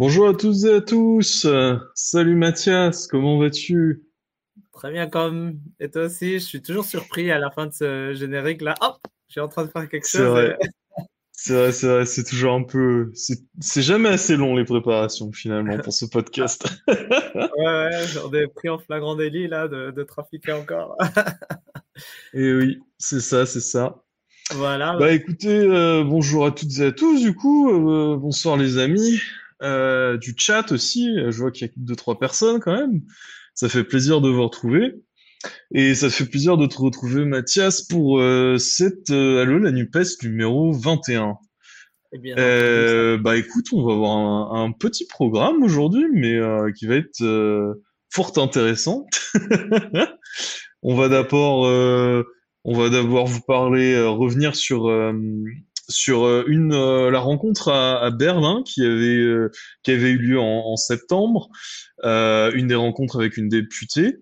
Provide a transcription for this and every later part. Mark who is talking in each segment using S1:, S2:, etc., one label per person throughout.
S1: Bonjour à tous et à tous. Salut Mathias, comment vas-tu?
S2: Très bien, comme et toi aussi? Je suis toujours surpris à la fin de ce générique là. Hop, je suis en train de faire quelque chose.
S1: vrai, c'est vrai, c'est vrai, c'est toujours un peu, c'est jamais assez long les préparations finalement pour ce podcast.
S2: Ouais, ouais, j'en ai pris en flagrant délit là de, de trafiquer encore.
S1: Et oui, c'est ça, c'est ça.
S2: Voilà.
S1: Bah écoutez, euh, bonjour à toutes et à tous du coup, euh, bonsoir les amis, euh, du chat aussi, je vois qu'il y a deux, trois personnes quand même. Ça fait plaisir de vous retrouver. Et ça fait plaisir de te retrouver Mathias pour euh, cette euh, Allo la NUPES numéro 21.
S2: Et bien
S1: Euh, bah écoute, on va avoir un, un petit programme aujourd'hui, mais euh, qui va être euh, fort intéressant. On va d'abord, euh, on va d'abord vous parler, euh, revenir sur euh, sur euh, une euh, la rencontre à, à Berlin qui avait euh, qui avait eu lieu en, en septembre, une des rencontres avec une députée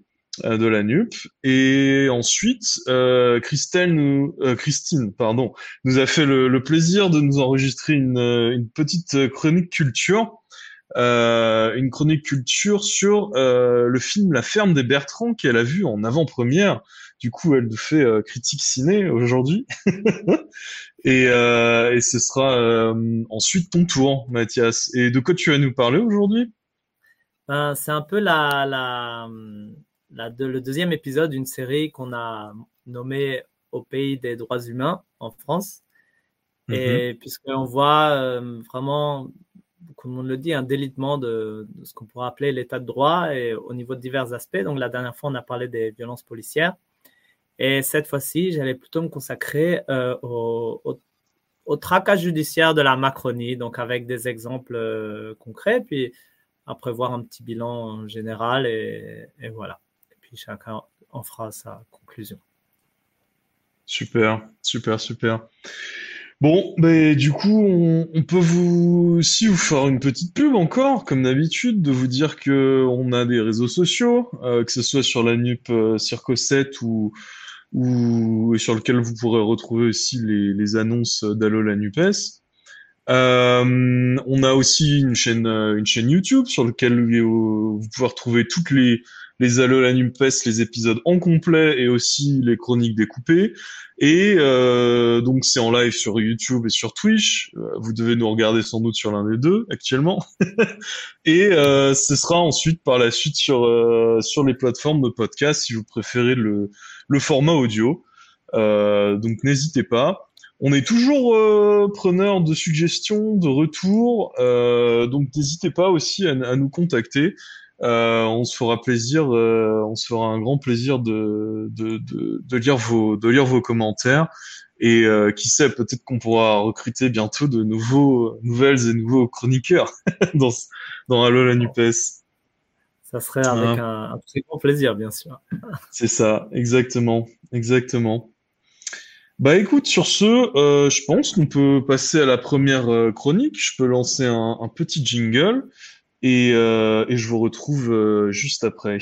S1: de la NUP, et ensuite euh, Christelle nous, euh, Christine, pardon, nous a fait le, le plaisir de nous enregistrer une, une petite chronique culture, euh, une chronique culture sur le film La ferme des Bertrands qu'elle a vu en avant-première. Du coup, elle nous fait critique ciné aujourd'hui. et, euh, et ce sera euh, ensuite ton tour, Mathias. Et de quoi tu vas nous parler aujourd'hui?
S2: Ben, c'est un peu la, la, le deuxième épisode d'une série qu'on a nommée Au pays des droits humains en France.
S1: Mhm.
S2: Et puisqu'on voit euh, vraiment, comme on le dit, un délitement de, de ce qu'on pourrait appeler l'état de droit et au niveau de divers aspects. Donc la dernière fois, on a parlé des violences policières. Et cette fois-ci, j'allais plutôt me consacrer euh, au, au, traquage judiciaire de la Macronie, donc avec des exemples euh, concrets, puis après voir un petit bilan général et, voilà. Et puis chacun en fera sa conclusion.
S1: Super, super, super. Bon, du coup, on, peut vous aussi vous faire une petite pub encore, comme d'habitude, de vous dire que on a des réseaux sociaux, euh, que ce soit sur la NUP euh, Circo 7 ou ou sur lequel vous pourrez retrouver aussi les, les annonces d'Allo la NUPES. Euh, on a aussi une chaîne euh, une chaîne YouTube sur laquelle euh, vous pouvez retrouver toutes les les Allo la NUPES, les épisodes en complet et aussi les chroniques découpées. Et euh, donc c'est en live sur YouTube et sur Twitch. Euh, Vous devez nous regarder sans doute sur l'un des deux actuellement. et euh, ce sera ensuite par la suite sur euh, sur les plateformes de podcast si vous préférez le le format audio. Euh, donc n'hésitez pas. On est toujours euh, preneur de suggestions, de retours. donc n'hésitez pas aussi à nous contacter. Euh, on se fera plaisir, euh, on se fera un grand plaisir de, de, de, de lire vos de lire vos commentaires et euh, qui sait peut-être qu'on pourra recruter bientôt de nouveaux nouvelles et nouveaux chroniqueurs dans dans Allo la Nupes.
S2: Ça serait avec un, un très grand plaisir, bien sûr.
S1: C'est ça, exactement, exactement. Bah écoute, sur ce, euh, je pense qu'on peut passer à la première euh, chronique. Je peux lancer un, un petit jingle et, euh, et je vous retrouve euh, juste après.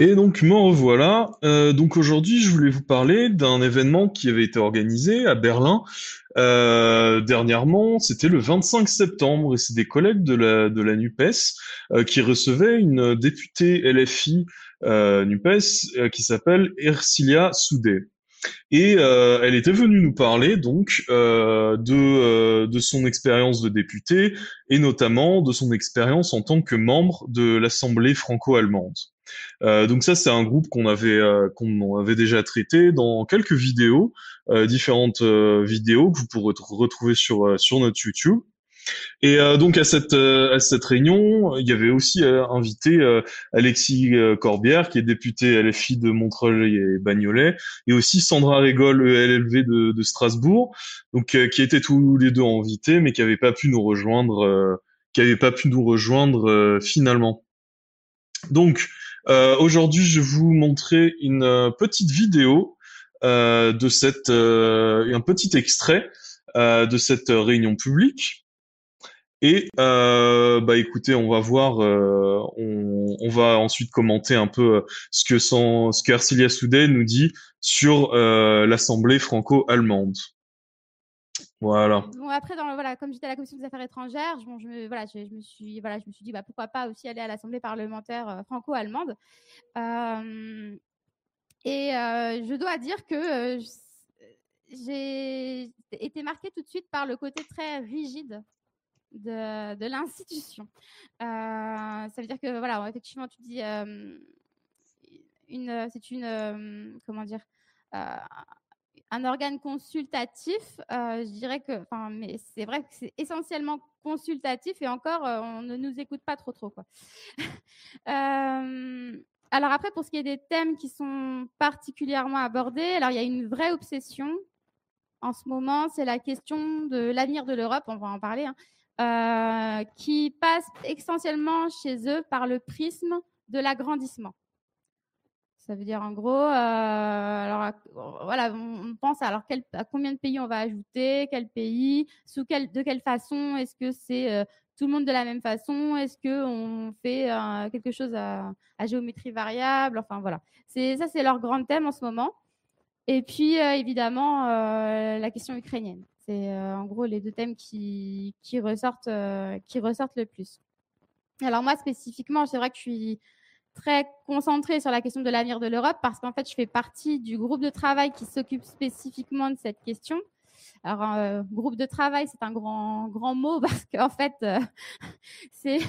S1: Et donc me revoilà. Euh, donc aujourd'hui, je voulais vous parler d'un événement qui avait été organisé à Berlin euh, dernièrement. C'était le 25 septembre et c'est des collègues de la de la NUPES euh, qui recevaient une députée LFI euh, NUPES euh, qui s'appelle Ercilia Soudé. Et euh, elle était venue nous parler donc euh, de euh, de son expérience de députée et notamment de son expérience en tant que membre de l'Assemblée franco-allemande. Euh, donc ça, c'est un groupe qu'on avait euh, qu'on avait déjà traité dans quelques vidéos, euh, différentes euh, vidéos que vous pourrez retrouver sur euh, sur notre YouTube. Et donc à cette à cette réunion, il y avait aussi invité Alexis Corbière, qui est député LFI de Montreuil et Bagnolet, et aussi Sandra Régol, ELLV de, de Strasbourg, donc qui étaient tous les deux invités, mais qui n'avaient pas pu nous rejoindre, qui n'avaient pas pu nous rejoindre finalement. Donc, aujourd'hui, je vais vous montrer une petite vidéo de cette, un petit extrait de cette réunion publique. Et euh, bah écoutez, on va voir, euh, on, on, va ensuite commenter un peu euh, ce que son, ce que Soudé nous dit sur euh, l'Assemblée franco-allemande. Voilà.
S3: Bon après, dans, voilà, comme j'étais à la commission des affaires étrangères, bon, je me, voilà, je, me suis, voilà, je me suis dit, bah pourquoi pas aussi aller à l'Assemblée parlementaire euh, franco-allemande. Euh, et je dois dire que j'ai été marquée tout de suite par le côté très rigide de, de l'institution. Euh, ça veut dire que, voilà, effectivement, tu dis, euh, une, c'est une, euh, comment dire, un organe consultatif, je dirais que, enfin, mais c'est vrai que c'est essentiellement consultatif et encore, on ne nous écoute pas trop, trop, quoi. alors après, pour ce qui est des thèmes qui sont particulièrement abordés, alors il y a une vraie obsession en ce moment, c'est la question de l'avenir de l'Europe, on va en parler, hein, euh, qui passe essentiellement chez eux par le prisme de l'agrandissement. Ça veut dire en gros, euh, alors voilà, on pense alors à combien de pays on va ajouter, quel pays, sous quel, de quelle façon, est-ce que c'est euh, tout le monde de la même façon, est-ce que on fait euh, quelque chose à, à, géométrie variable, enfin voilà. C'est ça, c'est leur grand thème en ce moment. Et puis évidemment la question ukrainienne. C'est en gros les deux thèmes qui, qui, ressortent, qui ressortent le plus. Alors moi spécifiquement, c'est vrai que je suis très concentrée sur la question de l'avenir de l'Europe parce qu'en fait, je fais partie du groupe de travail qui s'occupe spécifiquement de cette question. Alors, euh, groupe de travail, c'est un grand grand mot parce qu'en fait, c'est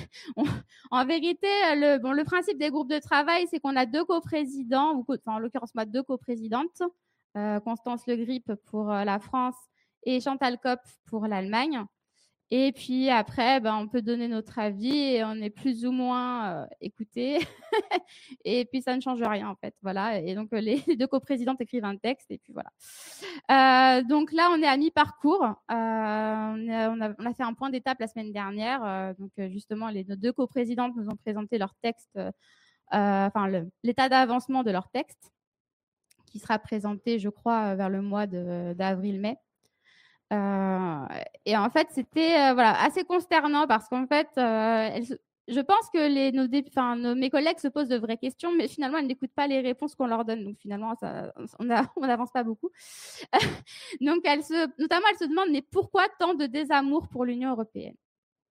S3: en vérité le bon le principe des groupes de travail, c'est qu'on a deux coprésidents ou enfin, en l'occurrence moi deux coprésidentes, Constance Le Grip pour la France et Chantal Kopp pour l'Allemagne. Et puis après, ben, on peut donner notre avis et on est plus ou moins euh, écouté. et puis ça ne change rien en fait. Voilà. Et donc les deux coprésidentes écrivent un texte et puis voilà. Euh, donc là, on est à mi-parcours. Euh, on, on, a, on, a, fait un point d'étape la semaine dernière. Euh, donc justement, les deux coprésidentes nous ont présenté leur texte, euh, enfin l'état d'avancement de leur texte, qui sera présenté, je crois, vers le mois d'avril-mai. Euh, et en fait, c'était euh, voilà assez consternant parce qu'en fait, euh, je pense que les, nos, mes collègues se posent de vraies questions, mais finalement, elles n'écoutent pas les réponses qu'on leur donne. Donc finalement, on n'avance pas beaucoup. Donc, elles se, notamment, elles se demandent mais pourquoi tant de désamour pour l'Union européenne?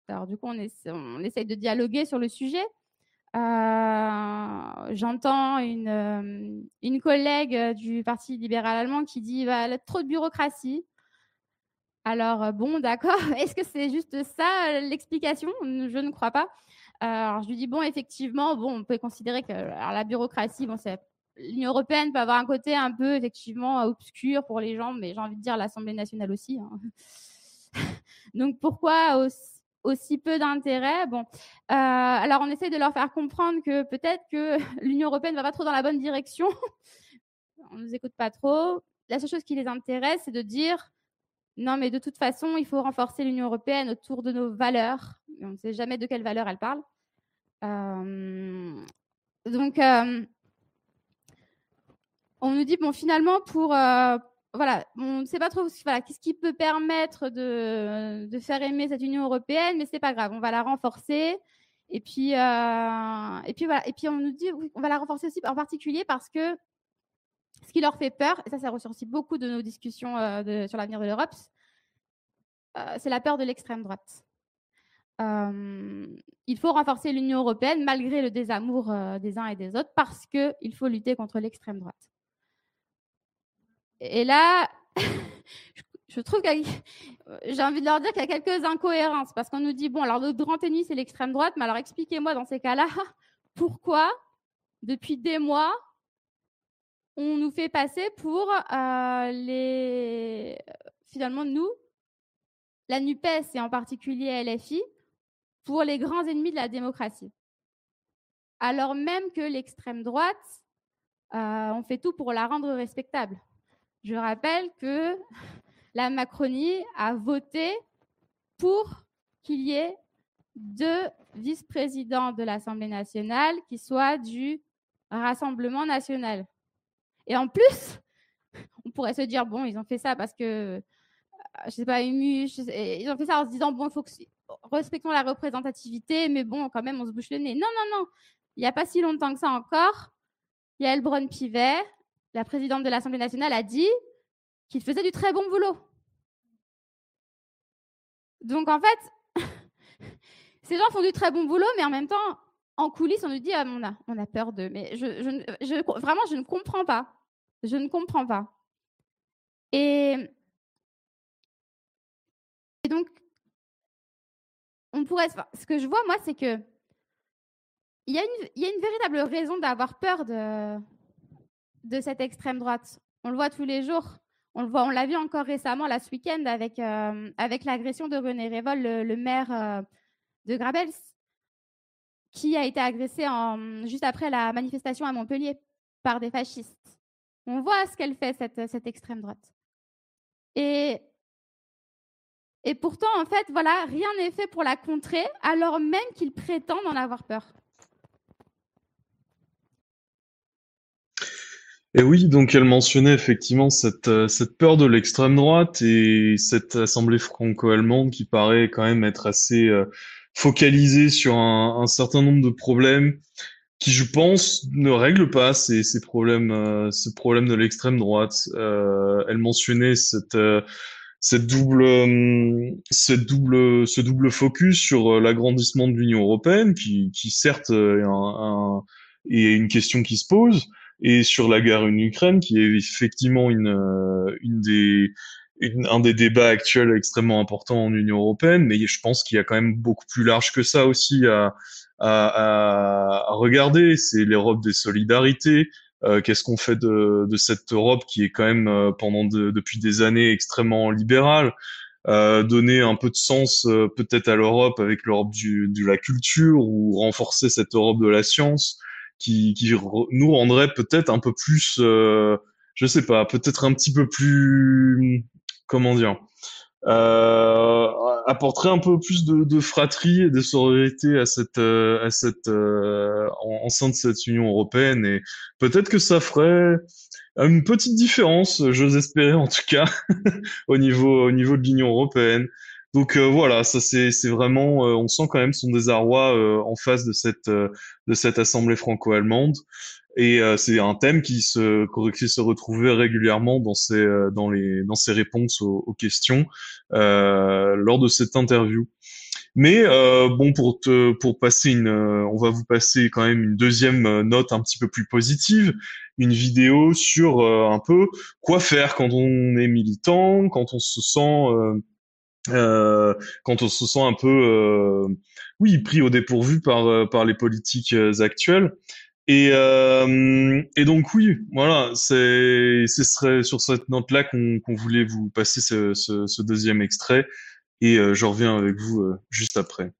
S3: Alors du coup, on, essaie, essaye de dialoguer sur le sujet. J'entends une, une collègue du Parti libéral allemand qui dit bah, trop de bureaucratie. Alors, euh, bon, d'accord. Est-ce que c'est juste ça euh, l'explication? Je ne crois pas. Euh, alors, je lui dis, bon, effectivement, bon, on peut considérer que la bureaucratie, bon, c'est l'Union européenne peut avoir un côté un peu effectivement obscur pour les gens, mais j'ai envie de dire l'Assemblée nationale aussi. Hein. Donc pourquoi aussi, peu d'intérêt? Bon, alors on essaie de leur faire comprendre que peut-être que l'Union européenne va pas trop dans la bonne direction. on nous écoute pas trop. La seule chose qui les intéresse, c'est de dire non, mais de toute façon, il faut renforcer l'Union européenne autour de nos valeurs. On ne sait jamais de quelles valeurs elle parle. Euh, donc, euh, on nous dit, bon, finalement, pour. Euh, voilà, on ne sait pas trop voilà, qu'est-ce qui peut permettre de, faire aimer cette Union européenne, mais c'est pas grave, on va la renforcer. Et puis, et puis voilà, et puis on nous dit, on va la renforcer aussi en particulier parce que ce qui leur fait peur, et ça, ça ressort aussi beaucoup de nos discussions euh, sur l'avenir de l'Europe, euh, c'est la peur de l'extrême droite. Euh, il faut renforcer l'Union européenne malgré le désamour des uns et des autres parce qu'il faut lutter contre l'extrême droite. Et là, je trouve que j'ai envie de leur dire qu'il y a quelques incohérences parce qu'on nous dit bon, alors le grand ennemi c'est l'extrême droite, mais alors expliquez-moi dans ces cas-là pourquoi depuis des mois on nous fait passer pour euh, les finalement nous, la NUPES et en particulier LFI, pour les grands ennemis de la démocratie. Alors même que l'extrême droite, euh, on fait tout pour la rendre respectable. Je rappelle que la Macronie a voté pour qu'il y ait deux vice-présidents de l'Assemblée nationale qui soient du Rassemblement national. Et en plus, on pourrait se dire, bon, ils ont fait ça parce que, euh, je sais pas, ils ont fait ça en se disant, bon, faut que, respectons la représentativité, mais bon, quand même, on se bouche le nez. Non, non, non. Il n'y a pas si longtemps que ça encore, Yael Braun-Pivet, la présidente de l'Assemblée nationale, a dit qu'il faisait du très bon boulot. Donc, en fait, ces gens font du très bon boulot, mais en même temps, en coulisses, on nous dit ah, on, a, peur d'eux. Mais vraiment, je ne comprends pas. Je ne comprends pas. Et, donc, on pourrait. Ce que je vois, moi, c'est que il y, a une, véritable raison d'avoir peur de, cette extrême droite. On le voit tous les jours. On le voit, on l'a vu encore récemment, là, ce week-end, avec, euh, avec l'agression de René Révol, le, maire euh, de Grabels, qui a été agressé juste après la manifestation à Montpellier par des fascistes. On voit ce qu'elle fait, cette, cette extrême droite. Et, et pourtant, en fait, voilà, rien n'est fait pour la contrer, alors même qu'ils prétendent en avoir peur.
S1: Et oui, donc elle mentionnait effectivement cette, euh, cette peur de l'extrême droite et cette assemblée franco-allemande qui paraît quand même être assez euh, focalisée sur un, un, certain nombre de problèmes qui, je pense, ne règlent pas ces, ces problèmes, euh, ces problèmes de l'extrême droite. elle mentionnait cette cette double, cette double, ce double focus sur l'agrandissement de l'Union européenne, qui, qui certes est, un, un, est une question qui se pose, et sur la guerre en Ukraine, qui est effectivement une, euh, une des, un des débats actuels extrêmement importants en Union européenne, mais je pense qu'il y a quand même beaucoup plus large que ça aussi à, à, à regarder. C'est l'Europe des solidarités. Euh, Qu'est-ce qu'on fait de, de, cette Europe qui est quand même euh, pendant depuis des années extrêmement libérale? Euh, donner un peu de sens euh, peut-être à l'Europe avec l'Europe de la culture ou renforcer cette Europe de la science qui, qui nous rendrait peut-être un peu plus, euh, je sais pas, peut-être un petit peu plus, comment dire, euh, apporterait un peu plus de, de, fratrie et de sororité à cette, euh, à cette, euh, en, sein de cette Union européenne et peut-être que ça ferait une petite différence, j'ose espérer en tout cas, au niveau, au niveau de l'Union européenne. Donc euh, voilà, ça c'est vraiment, euh, on sent quand même son désarroi euh, en face de cette de cette assemblée franco-allemande. Et c'est un thème qui se qui se retrouvait régulièrement dans ses dans les dans ses réponses aux, aux questions lors de cette interview. Mais bon, pour te, pour passer une, on va vous passer quand même une deuxième note un petit peu plus positive, une vidéo sur un peu quoi faire quand on est militant, quand on se sent euh, quand on se sent un peu, euh, oui, pris au dépourvu par euh, par les politiques actuelles. Et, et donc oui, voilà, c'est ce serait sur cette note-là qu'on voulait vous passer ce, ce, ce deuxième extrait. Et je reviens avec vous juste après.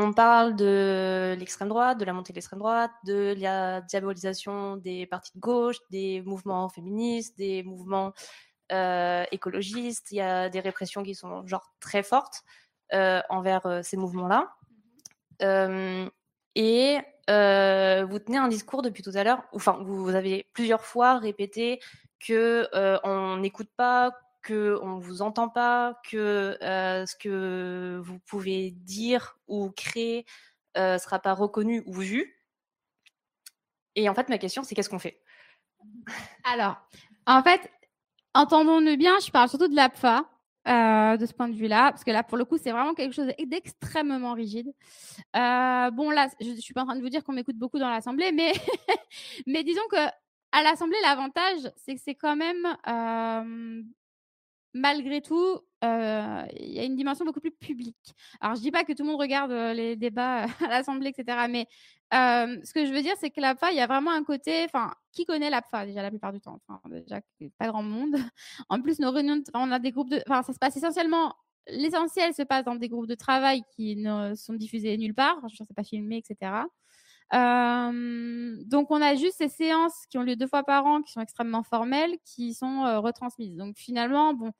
S4: On parle de l'extrême droite, de la montée de l'extrême droite, de la diabolisation des partis de gauche, des mouvements féministes, des mouvements euh, écologistes, il y a des répressions qui sont genre très fortes euh, envers euh, ces mouvements-là. Et vous tenez un discours depuis tout à l'heure, enfin vous avez plusieurs fois répété que on n'écoute pas, que on vous entend pas, que ce que vous pouvez dire ou créer euh, sera pas reconnu ou vu. Et en fait, ma question, c'est qu'est-ce qu'on fait?
S3: Alors, en fait, Entendons-nous bien, je parle surtout de l'APFA. Euh, de ce point de vue-là, parce que là, pour le coup, c'est vraiment quelque chose d'extrêmement rigide. Euh, bon, là, je, ne suis pas en train de vous dire qu'on m'écoute beaucoup dans l'Assemblée, mais, mais disons que à l'Assemblée, l'avantage, c'est que c'est quand même, euh, malgré tout, euh, il y a une dimension beaucoup plus publique. Alors, je dis pas que tout le monde regarde euh, les débats à l'Assemblée, etc., mais euh, ce que je veux dire, c'est que l'APFA, il y a vraiment un côté, enfin, qui connaît l'APFA déjà la plupart du temps Enfin, déjà, pas grand monde. En plus, nos réunions, on a des groupes de, enfin, ça se passe essentiellement, l'essentiel se passe dans des groupes de travail qui ne sont diffusés nulle part. Je ne sais pas filmé, etc. Donc, on a juste ces séances qui ont lieu deux fois par an, qui sont extrêmement formelles, qui sont retransmises. Donc, finalement, bon,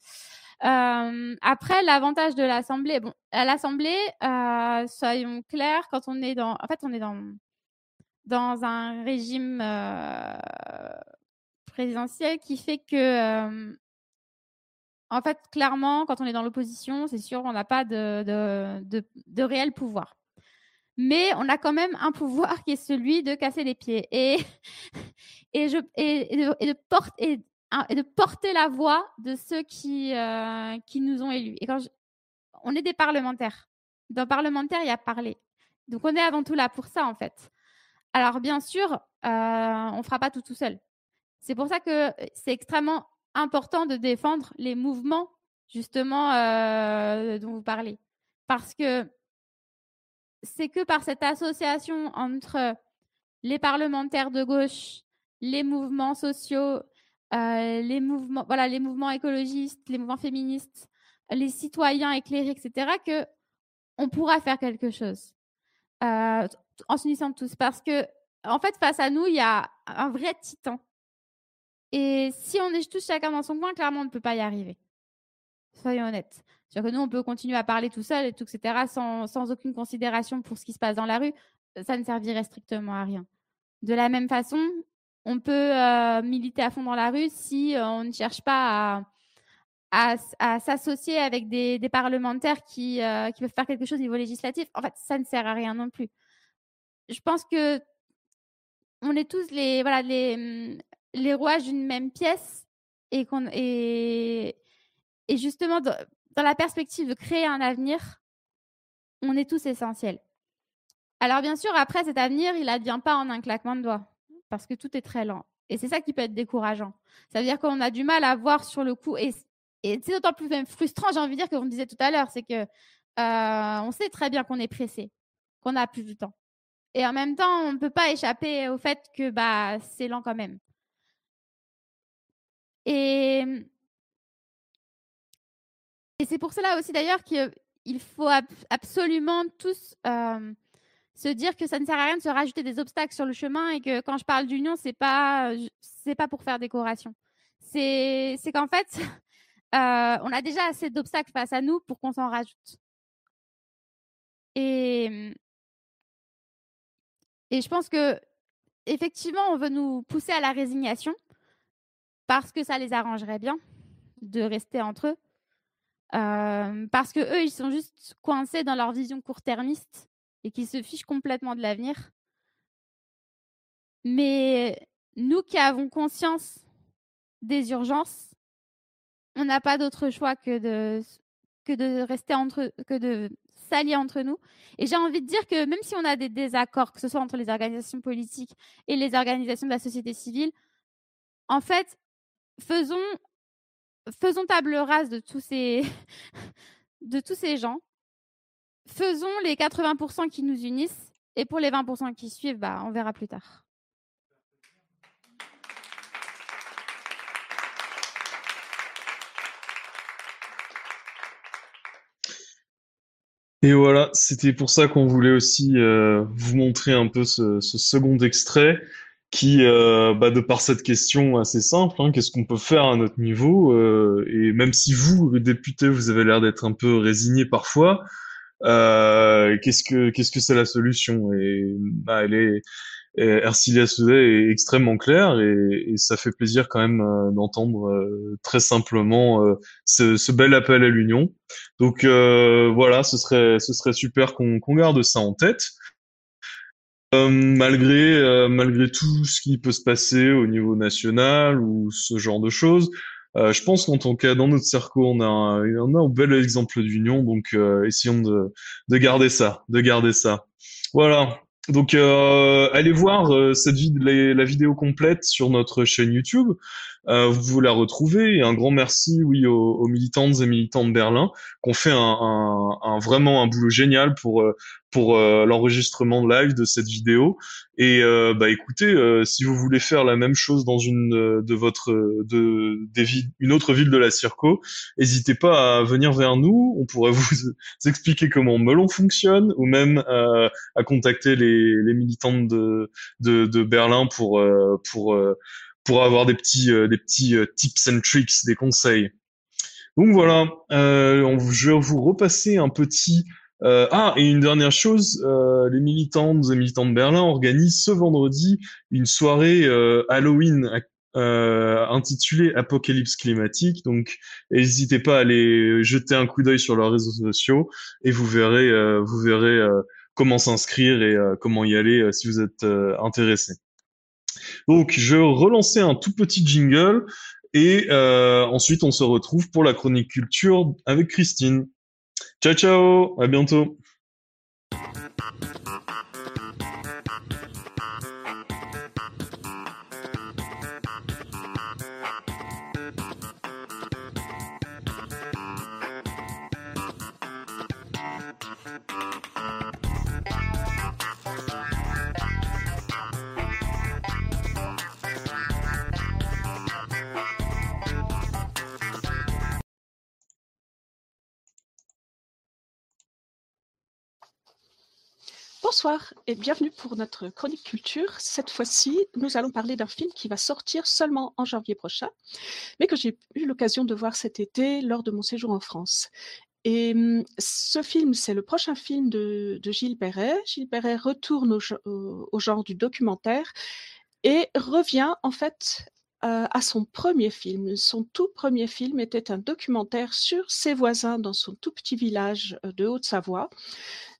S3: après, l'avantage de l'Assemblée, bon, à l'Assemblée, soyons clairs, quand on est dans, en fait, on est dans dans un régime présidentiel qui fait que en fait, clairement, quand on est dans l'opposition, c'est sûr, on n'a pas de, de, de, réel pouvoir. Mais on a quand même un pouvoir qui est celui de casser les pieds et, et, je, et, et, de, porter, et, de porter la voix de ceux qui, euh, qui nous ont élus. Et quand on est des parlementaires. Dans parlementaire, il y a parler. Donc on est avant tout là pour ça, en fait. Alors bien sûr, euh, on ne fera pas tout tout seul. C'est pour ça que c'est extrêmement important de défendre les mouvements, justement, euh, dont vous parlez. Parce que c'est que par cette association entre les parlementaires de gauche, les mouvements sociaux, euh, les mouvements, voilà, les mouvements écologistes, les mouvements féministes, les citoyens éclairés, etc., que on pourra faire quelque chose euh, en s'unissant tous. Parce que, en fait, face à nous, il y a un vrai titan et si on est tous chacun dans son coin, clairement, on ne peut pas y arriver. Soyons honnêtes. cest que nous, on peut continuer à parler tout seul et tout, etc., sans, sans aucune considération pour ce qui se passe dans la rue. Ça ne servirait strictement à rien. De la même façon, on peut euh, militer à fond dans la rue si euh, on ne cherche pas à, s'associer avec des, parlementaires qui, euh, qui peuvent faire quelque chose au niveau législatif. En fait, ça ne sert à rien non plus. Je pense que on est tous les, voilà, les, les rouages d'une même pièce et, qu'on, et, et justement, dans, la perspective de créer un avenir, on est tous essentiels. Alors bien sûr, après cet avenir, il n'advient pas en un claquement de doigts, parce que tout est très lent. Et c'est ça qui peut être décourageant. Ça veut dire qu'on a du mal à voir sur le coup, et, c'est d'autant plus frustrant, j'ai envie de dire, que vous me disiez tout à l'heure, c'est que euh, on sait très bien qu'on est pressé, qu'on n'a plus du temps. Et en même temps, on ne peut pas échapper au fait que bah, c'est lent quand même. Et, et c'est pour cela aussi d'ailleurs qu'il faut absolument tous se dire que ça ne sert à rien de se rajouter des obstacles sur le chemin et que quand je parle d'union, c'est pas c'est pas pour faire décoration. C'est c'est qu'en fait, on a déjà assez d'obstacles face à nous pour qu'on s'en rajoute. Et et je pense que effectivement, on veut nous pousser à la résignation parce que ça les arrangerait bien de rester entre eux. Euh, parce que eux, ils sont juste coincés dans leur vision court-termiste et qui se fichent complètement de l'avenir. Mais nous qui avons conscience des urgences, on n'a pas d'autre choix que de, que de rester entre que de s'allier entre nous. Et j'ai envie de dire que même si on a des désaccords, que ce soit entre les organisations politiques et les organisations de la société civile, en fait, faisons, faisons table rase de tous ces, de tous ces gens. Faisons les 80% qui nous unissent et pour les 20% qui suivent, bah, on verra plus tard.
S1: Et voilà, c'était pour ça qu'on voulait aussi euh, vous montrer un peu ce, second extrait qui, euh, bah, de par cette question assez simple, hein, qu'est-ce qu'on peut faire à notre niveau euh, Et même si vous, député, vous avez l'air d'être un peu résigné parfois, euh, qu'est-ce que qu'est-ce que c'est la solution? Et bah, elle est Ercilia est extrêmement claire et, ça fait plaisir quand même euh, d'entendre euh, très simplement euh, ce, ce, bel appel à l'union. Donc voilà, ce serait ce serait super qu'on garde ça en tête. Malgré malgré tout ce qui peut se passer au niveau national ou ce genre de choses, euh, je pense qu'en tant cas dans notre cercle, on a un, on a un bel exemple d'union, donc essayons de de garder ça, de garder ça. Voilà. Donc allez voir cette vid la vidéo complète sur notre chaîne YouTube. Euh, vous la retrouvez. Et un grand merci, oui, aux, militantes et militants de Berlin, qui ont fait un, un, un, vraiment un boulot génial pour euh, pour euh, l'enregistrement live de cette vidéo. Et euh, bah écoutez, euh, si vous voulez faire la même chose dans une de votre de des villes, une autre ville de la Circo, n'hésitez pas à venir vers nous. On pourrait vous, expliquer comment Melon fonctionne, ou même à contacter les, les militantes de, de, de Berlin pour pour pour avoir des petits, euh, des petits euh, tips and tricks, des conseils. Donc voilà, euh, je vais vous repasser un petit... Euh, ah, et une dernière chose, euh, les militantes et militants de Berlin organisent ce vendredi une soirée euh, Halloween intitulée Apocalypse climatique. Donc, n'hésitez pas à aller jeter un coup d'œil sur leurs réseaux sociaux et vous verrez, vous verrez comment s'inscrire et comment y aller si vous êtes intéressé. Donc, je relançais un tout petit jingle et ensuite on se retrouve pour la chronique culture avec Christine. Ciao ciao, à bientôt.
S5: Bonsoir et bienvenue pour notre chronique culture. Cette fois-ci, nous allons parler d'un film qui va sortir seulement en janvier prochain, mais que j'ai eu l'occasion de voir cet été lors de mon séjour en France. Et hum, ce film, c'est le prochain film de, Gilles Perret. Gilles Perret retourne au, genre du documentaire et revient en fait euh, à son premier film. Son tout premier film était un documentaire sur ses voisins dans son tout petit village euh, de Haute-Savoie.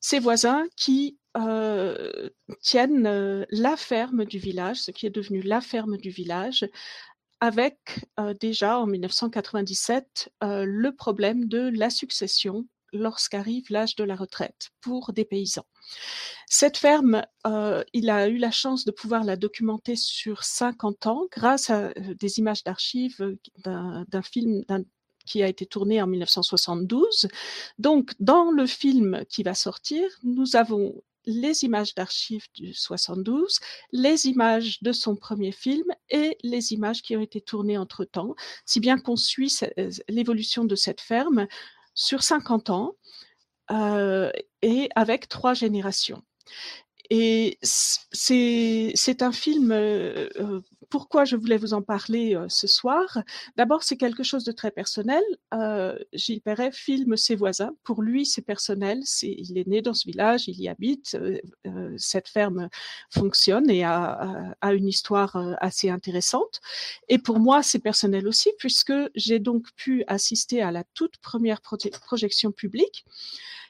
S5: Ses voisins qui tiennent la ferme du village, ce qui est devenu la ferme du village, avec déjà en 1997 le problème de la succession lorsqu'arrive l'âge de la retraite pour des paysans. Cette ferme, il a eu la chance de pouvoir la documenter sur 50 ans grâce à des images d'archives d'un film, qui a été tourné en 1972. Donc, dans le film qui va sortir, nous avons les images d'archives du 72, les images de son premier film et les images qui ont été tournées entre-temps, si bien qu'on suit euh, l'évolution de cette ferme sur 50 ans euh, et avec trois générations. Et c'est un film euh, pourquoi je voulais vous en parler euh, ce soir? D'abord, c'est quelque chose de très personnel. Euh, Gilles Perret filme ses voisins. Pour lui, c'est personnel. C'est, il est né dans ce village, il y habite. Euh, euh cette ferme fonctionne et a, a, une histoire euh, assez intéressante. Et pour moi, c'est personnel aussi, puisque j'ai donc pu assister à la toute première projection publique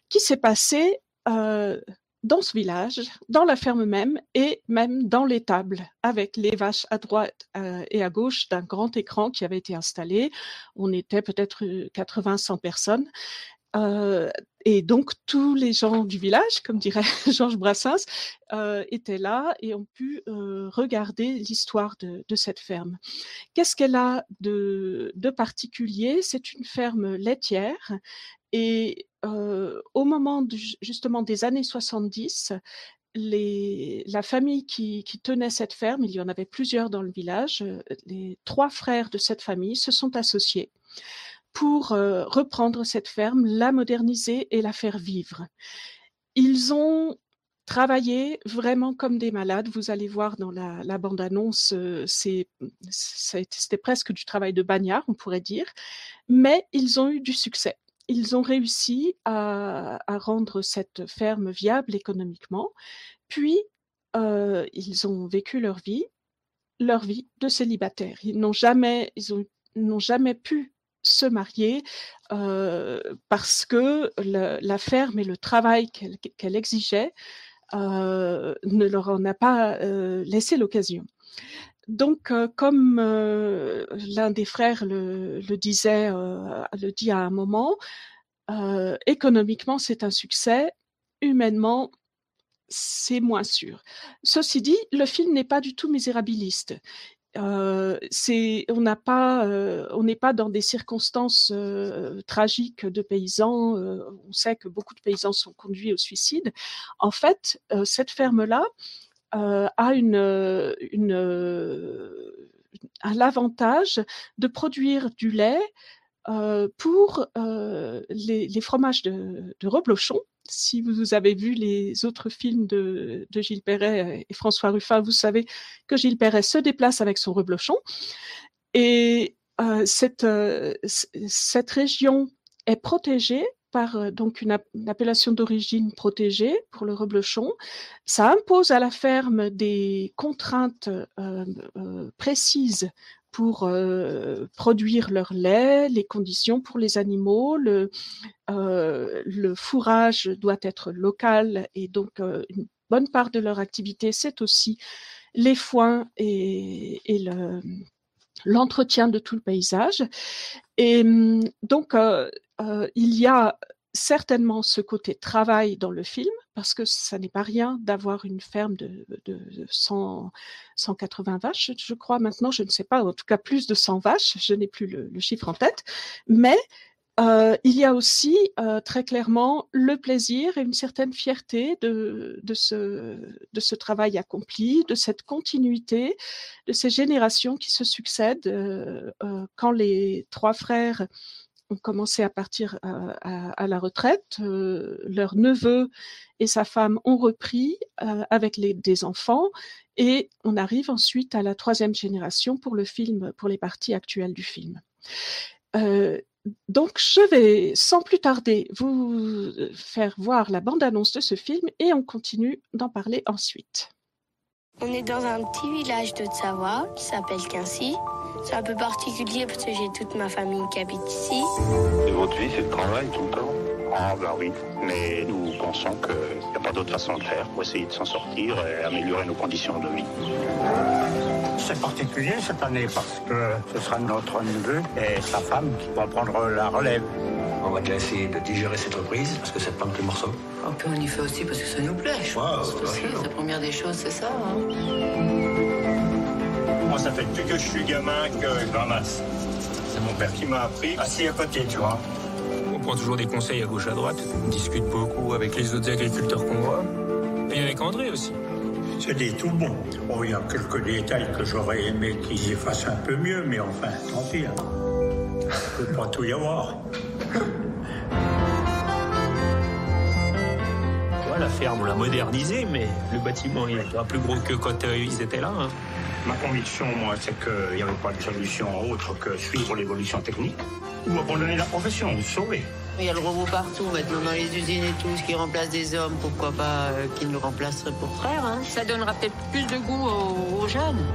S5: qui s'est passée euh, dans ce village, dans la ferme même et même dans l'étable, avec les vaches à droite euh, et à gauche d'un grand écran qui avait été installé. On était peut-être 80-100 euh, personnes. Et donc tous les gens du village, comme dirait Georges Brassens, étaient là et ont pu regarder l'histoire de, cette ferme. Qu'est-ce qu'elle a de, particulier? C'est une ferme laitière et au moment justement des années 70, les, la famille qui, tenait cette ferme, il y en avait plusieurs dans le village, les trois frères de cette famille se sont associés pour euh, reprendre cette ferme, la moderniser et la faire vivre. Ils ont travaillé vraiment comme des malades. Vous allez voir dans la, bande-annonce, c'était presque du travail de bagnard, on pourrait dire, mais ils ont eu du succès ils ont réussi à, rendre cette ferme viable économiquement. Puis, euh, ils ont vécu leur vie, leur vie de célibataire. Ils n'ont jamais, ils n'ont jamais pu se marier parce que la ferme et le travail qu'elle exigeait ne leur en a pas laissé l'occasion. Donc, comme l'un des frères le, disait, euh, le dit à un moment, économiquement c'est un succès, humainement c'est moins sûr. Ceci dit, le film n'est pas du tout misérabiliste. On n'est pas dans des circonstances tragiques de paysans. on sait que beaucoup de paysans sont conduits au suicide. En fait, cette ferme-là, euh, a l'avantage de produire du lait pour les, les, fromages de, reblochon. Si vous avez vu les autres films de, Gilles Perret et François Ruffin, vous savez que Gilles Perret se déplace avec son reblochon. Et cette, cette région est protégée par donc une, appellation d'origine protégée pour le reblochon. Ça impose à la ferme des contraintes précises pour produire leur lait, les conditions pour les animaux, le, le fourrage doit être local et donc une bonne part de leur activité, c'est aussi les foins et, et le, l'entretien de tout le paysage. Et mmh, donc, euh, euh, il y a certainement ce côté travail dans le film, parce que ça n'est pas rien d'avoir une ferme de, de 100, 180 vaches, je crois maintenant, je ne sais pas, en tout cas plus de 100 vaches, je n'ai plus le, chiffre en tête, mais euh, il y a aussi euh, très clairement le plaisir et une certaine fierté de, de, ce, de ce travail accompli, de cette continuité, de ces générations qui se succèdent. Euh, quand les trois frères ont commencé à partir à, à, la retraite, leur neveu et sa femme ont repris avec les, des enfants et on arrive ensuite à la troisième génération pour le film, pour les parties actuelles du film. Euh, donc, je vais sans plus tarder vous faire voir la bande-annonce de ce film et on continue d'en parler ensuite.
S6: On est dans un petit village de Savoie qui s'appelle Quincy. C'est un peu particulier parce que j'ai toute ma famille qui habite ici.
S7: Et votre vie, c'est le travail tout le temps? Ah, bah oui. Mais nous pensons qu'il n'y a pas d'autre façon de faire pour essayer de s'en sortir et améliorer nos conditions de vie.
S8: C'est particulier cette année parce que ce sera notre neveu et sa femme qui vont prendre la relève.
S9: On va déjà essayer de digérer cette reprise parce que c'est pas que le morceau.
S10: Un peu on y fait aussi parce que ça nous plaît. Je pense la première des choses, c'est ça. Hein.
S8: Moi, ça fait depuis que je suis gamin que je ramasse. C'est mon père qui m'a appris assis à côté, tu vois.
S11: On prend toujours des conseils à gauche à droite. On discute beaucoup avec les autres agriculteurs qu'on voit. Et avec André aussi.
S8: C'est des tout bon. Oh, il y a quelques détails que j'aurais aimé qu'ils effacent un peu mieux, mais enfin, tant pis. Hein. Il ne peut pas tout y avoir.
S11: Ouais, la ferme, on l'a modernisée, mais le bâtiment, il est pas plus gros que quand euh, ils étaient là. Hein.
S8: Ma conviction, moi, c'est qu'il n'y avait pas de solution autre que suivre l'évolution technique ou abandonner la profession, ou sauver.
S10: Il y a le robot partout maintenant dans les usines et tout, ce qui remplace des hommes, pourquoi pas euh, qu'ils nous remplaceraient pour frères. Hein. Ça donnera peut-être plus de goût aux, aux jeunes.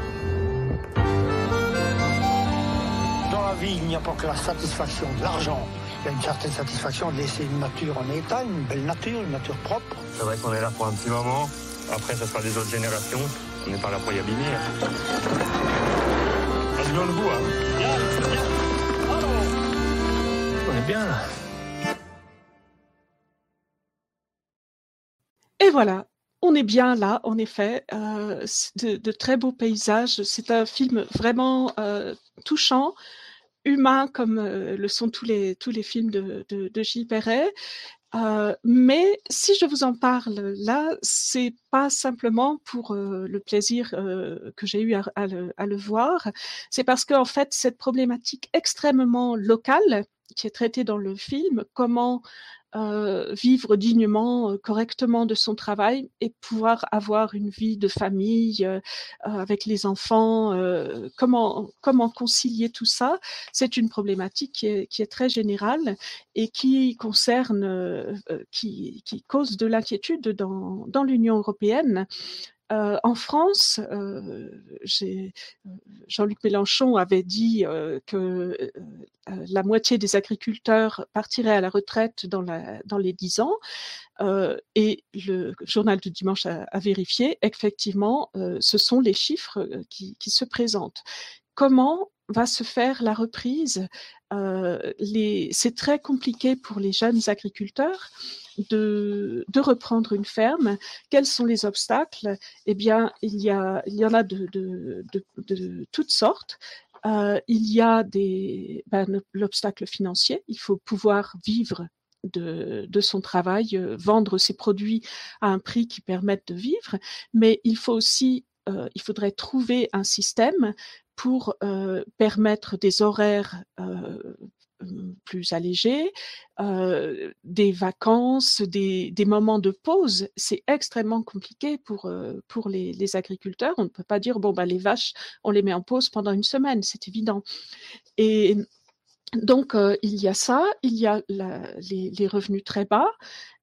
S8: Dans la vie, il n'y a pas que la satisfaction de l'argent. Il y a une certaine satisfaction de laisser une nature en état, une belle nature, une nature propre.
S11: C'est vrai qu'on est là pour un petit moment. Après, ce sera des autres générations. On n'est pas là pour y abîmer. Hein. On le bout, hein. On est bien là.
S5: Et voilà, on est bien là, en effet. Euh, de, de, très beaux paysages. C'est un film vraiment euh, touchant, humain, comme euh, le sont tous les, tous les films de, de, de Gilles Perret. Euh, mais si je vous en parle là, c'est pas simplement pour euh, le plaisir euh, que j'ai eu à, à, le, à, le, voir, c'est parce qu'en fait cette problématique extrêmement locale qui est traitée dans le film, comment euh, vivre dignement, euh, correctement de son travail et pouvoir avoir une vie de famille euh, avec les enfants. Euh, comment comment concilier tout ça? C'est une problématique qui est, qui est, très générale et qui concerne, euh, qui, qui cause de l'inquiétude dans, dans l'Union européenne. Euh, en France, euh, Jean-Luc Mélenchon avait dit euh, que la moitié des agriculteurs partiraient à la retraite dans, les dix ans. et le journal du dimanche a, a vérifié, effectivement, ce sont les chiffres qui, qui se présentent. Comment va se faire la reprise euh, C'est très compliqué pour les jeunes agriculteurs de, reprendre une ferme. Quels sont les obstacles? Eh bien, il y, en a de, toutes sortes. Euh, il y a ben, l'obstacle financier. Il faut pouvoir vivre de, son travail, euh, vendre ses produits à un prix qui permette de vivre, mais il faut aussi il faudrait trouver un système pour permettre des horaires euh, plus allégé, euh, des vacances, des, moments de pause. C'est extrêmement compliqué pour, pour les, agriculteurs. On ne peut pas dire, bon, bah, les vaches, on les met en pause pendant une semaine, c'est évident. Et donc, il y a ça, il y a les, revenus très bas,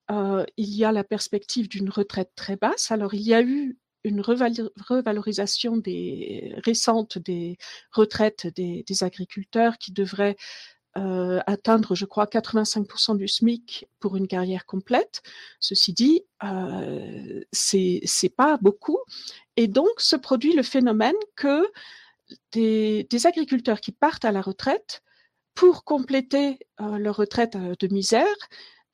S5: il y a la perspective d'une retraite très basse. Alors, il y a eu une revalorisation récente des retraites des, agriculteurs qui devrait euh, atteindre, je crois, 85% du SMIC pour une carrière complète. Ceci dit, euh, c'est pas beaucoup. Et donc, se produit le phénomène que des, des agriculteurs qui partent à la retraite, pour compléter euh, leur retraite euh, de misère,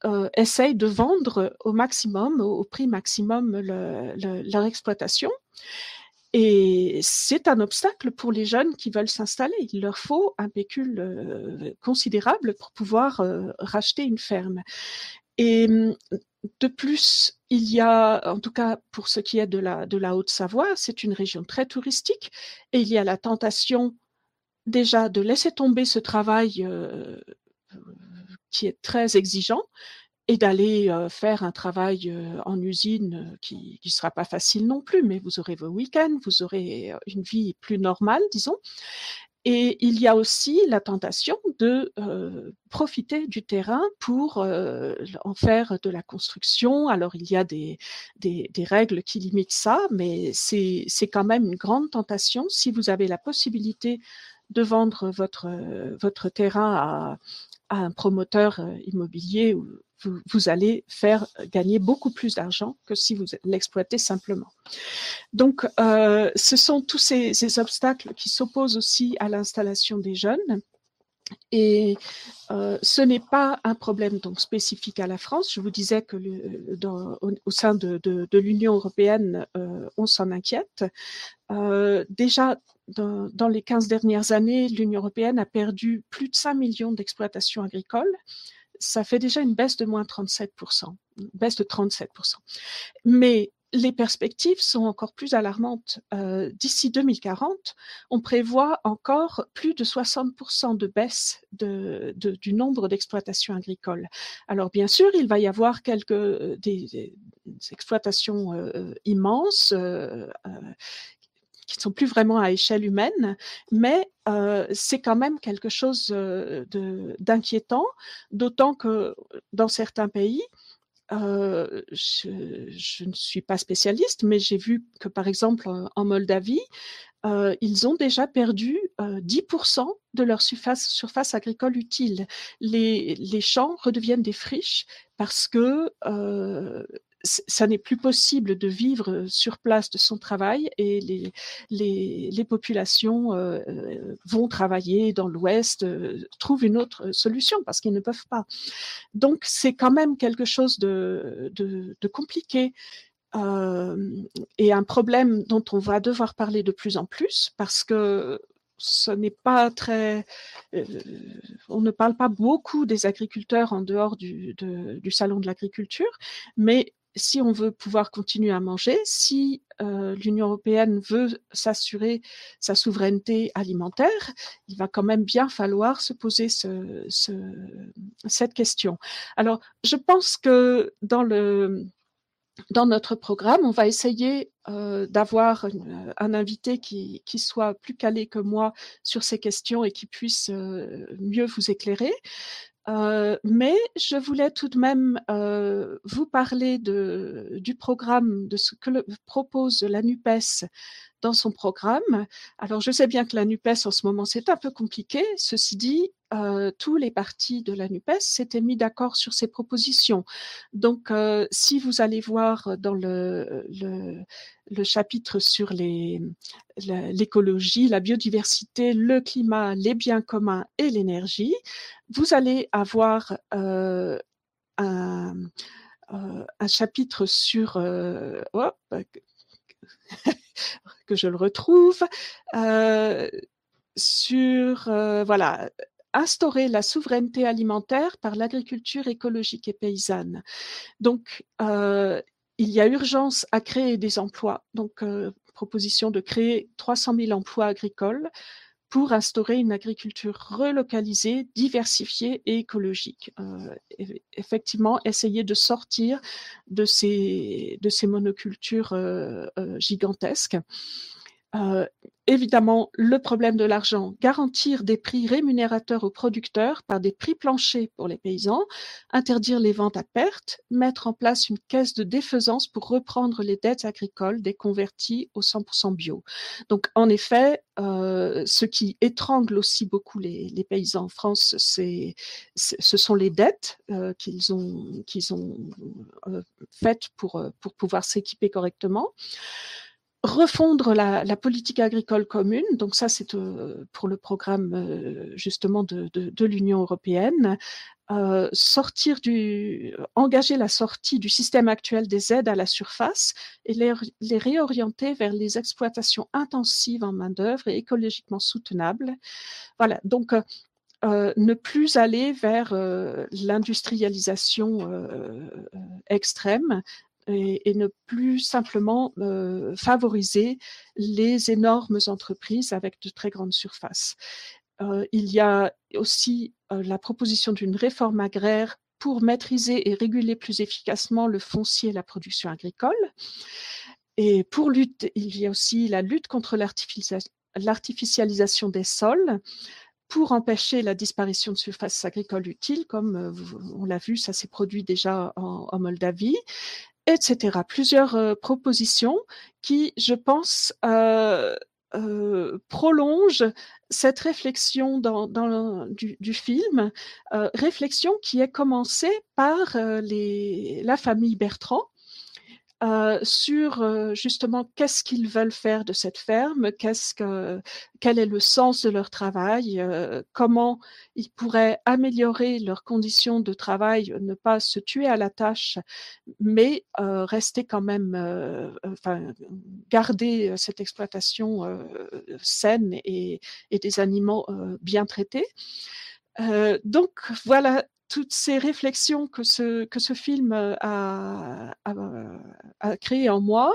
S5: euh, essayent de vendre au maximum, au, prix maximum, le, le, leur exploitation. Et c'est un obstacle pour les jeunes qui veulent s'installer. Il leur faut un pécule euh, considérable pour pouvoir euh, racheter une ferme. Et de plus, il y a, en tout cas pour ce qui est de la, de la Haute-Savoie, c'est une région très touristique et il y a la tentation déjà de laisser tomber ce travail euh, qui est très exigeant et d'aller faire un travail en usine qui ne sera pas facile non plus, mais vous aurez vos week-ends, vous aurez une vie plus normale, disons. Et il y a aussi la tentation de profiter du terrain pour en faire de la construction. Alors il y a des, des, des règles qui limitent ça, mais c'est quand même une grande tentation si vous avez la possibilité de vendre votre, votre terrain à, à un promoteur immobilier ou vous, vous, allez faire gagner beaucoup plus d'argent que si vous l'exploitez simplement. Donc, euh, ce sont tous ces obstacles qui s'opposent aussi à l'installation des jeunes. Et euh, ce n'est pas un problème donc spécifique à la France. Je vous disais que dans, au, au, sein de, de, de l'Union européenne, euh, on s'en inquiète. Euh, déjà, dans, dans, les 15 dernières années, l'Union européenne a perdu plus de 5 millions d'exploitations agricoles ça fait déjà une baisse de moins 37%, une baisse de 37%. Mais les perspectives sont encore plus alarmantes. Euh, D'ici 2040, on prévoit encore plus de 60% de baisse du nombre d'exploitations agricoles. Alors bien sûr, il va y avoir quelques des exploitations euh, immenses euh, qui ne sont plus vraiment à échelle humaine, mais euh, c'est quand même quelque chose euh, d'inquiétant, d'autant que dans certains pays, euh, je, je, ne suis pas spécialiste, mais j'ai vu que par exemple en Moldavie, euh, ils ont déjà perdu euh, 10% de leur surface, surface agricole utile. Les, les, champs redeviennent des friches parce que ça n'est plus possible de vivre sur place de son travail et les, les, populations vont travailler dans l'Ouest, trouvent une autre solution parce qu'ils ne peuvent pas. Donc c'est quand même quelque chose de, de, compliqué et un problème dont on va devoir parler de plus en plus parce que ce n'est pas très. On ne parle pas beaucoup des agriculteurs en dehors du, du salon de l'agriculture, mais si on veut pouvoir continuer à manger, si euh, l'Union européenne veut s'assurer sa souveraineté alimentaire, il va quand même bien falloir se poser ce, ce, cette question. Alors, je pense que dans notre programme, on va essayer euh, d'avoir un invité qui, qui, soit plus calé que moi sur ces questions et qui puisse euh, mieux vous éclairer. Euh, mais je voulais tout de même euh, vous parler du programme, de ce que propose la NUPES dans son programme. Alors, je sais bien que la NUPES, en ce moment, c'est un peu compliqué. Ceci dit, euh, tous les partis de la NUPES s'étaient mis d'accord sur ces propositions. Donc, euh, si vous allez voir dans le, chapitre sur l'écologie, la, biodiversité, le climat, les biens communs et l'énergie, vous allez avoir euh, un, chapitre sur... Oh, que je le retrouve, sur voilà instaurer la souveraineté alimentaire par l'agriculture écologique et paysanne. Donc, euh, il y a urgence à créer des emplois. Donc, proposition de créer 300 000 emplois agricoles pour instaurer une agriculture relocalisée, diversifiée et écologique. Euh, effectivement, essayer de sortir de ces, monocultures euh, euh, gigantesques. Euh, évidemment, le problème de l'argent, garantir des prix rémunérateurs aux producteurs par des prix planchers pour les paysans, interdire les ventes à perte, mettre en place une caisse de défaisance pour reprendre les dettes agricoles des convertis au 100% bio. Donc, en effet, euh, ce qui étrangle aussi beaucoup les, paysans en France, c'est, ce sont les dettes euh, qu'ils ont, faites pour pouvoir s'équiper correctement refondre la, politique agricole commune. Donc ça, c'est euh, pour le programme euh, justement de, l'Union européenne. Euh, engager la sortie du système actuel des aides à la surface et les, réorienter vers les exploitations intensives en main d'œuvre et écologiquement soutenables. Voilà. Donc ne plus aller vers l'industrialisation extrême, et, ne plus simplement euh, favoriser les énormes entreprises avec de très grandes surfaces. Euh, il y a aussi euh, la proposition d'une réforme agraire pour maîtriser et réguler plus efficacement le foncier et la production agricole. Et pour lutter, il y a aussi la lutte contre l'artificialisation des sols pour empêcher la disparition de surfaces agricoles utiles, comme on l'a vu, ça s'est produit déjà en Moldavie, etc. Plusieurs euh, propositions qui, je pense, euh, euh, prolongent cette réflexion dans, du, film, euh, réflexion qui est commencée par les, la famille Bertrand, euh, sur euh, justement qu'est-ce qu'ils veulent faire de cette ferme, quel est le sens de leur travail, euh, comment ils pourraient améliorer leurs conditions de travail, ne pas se tuer à la tâche, mais rester quand même, garder cette exploitation saine et, des animaux bien traités. donc voilà toutes ces réflexions que ce, que ce film euh, a, créées en moi.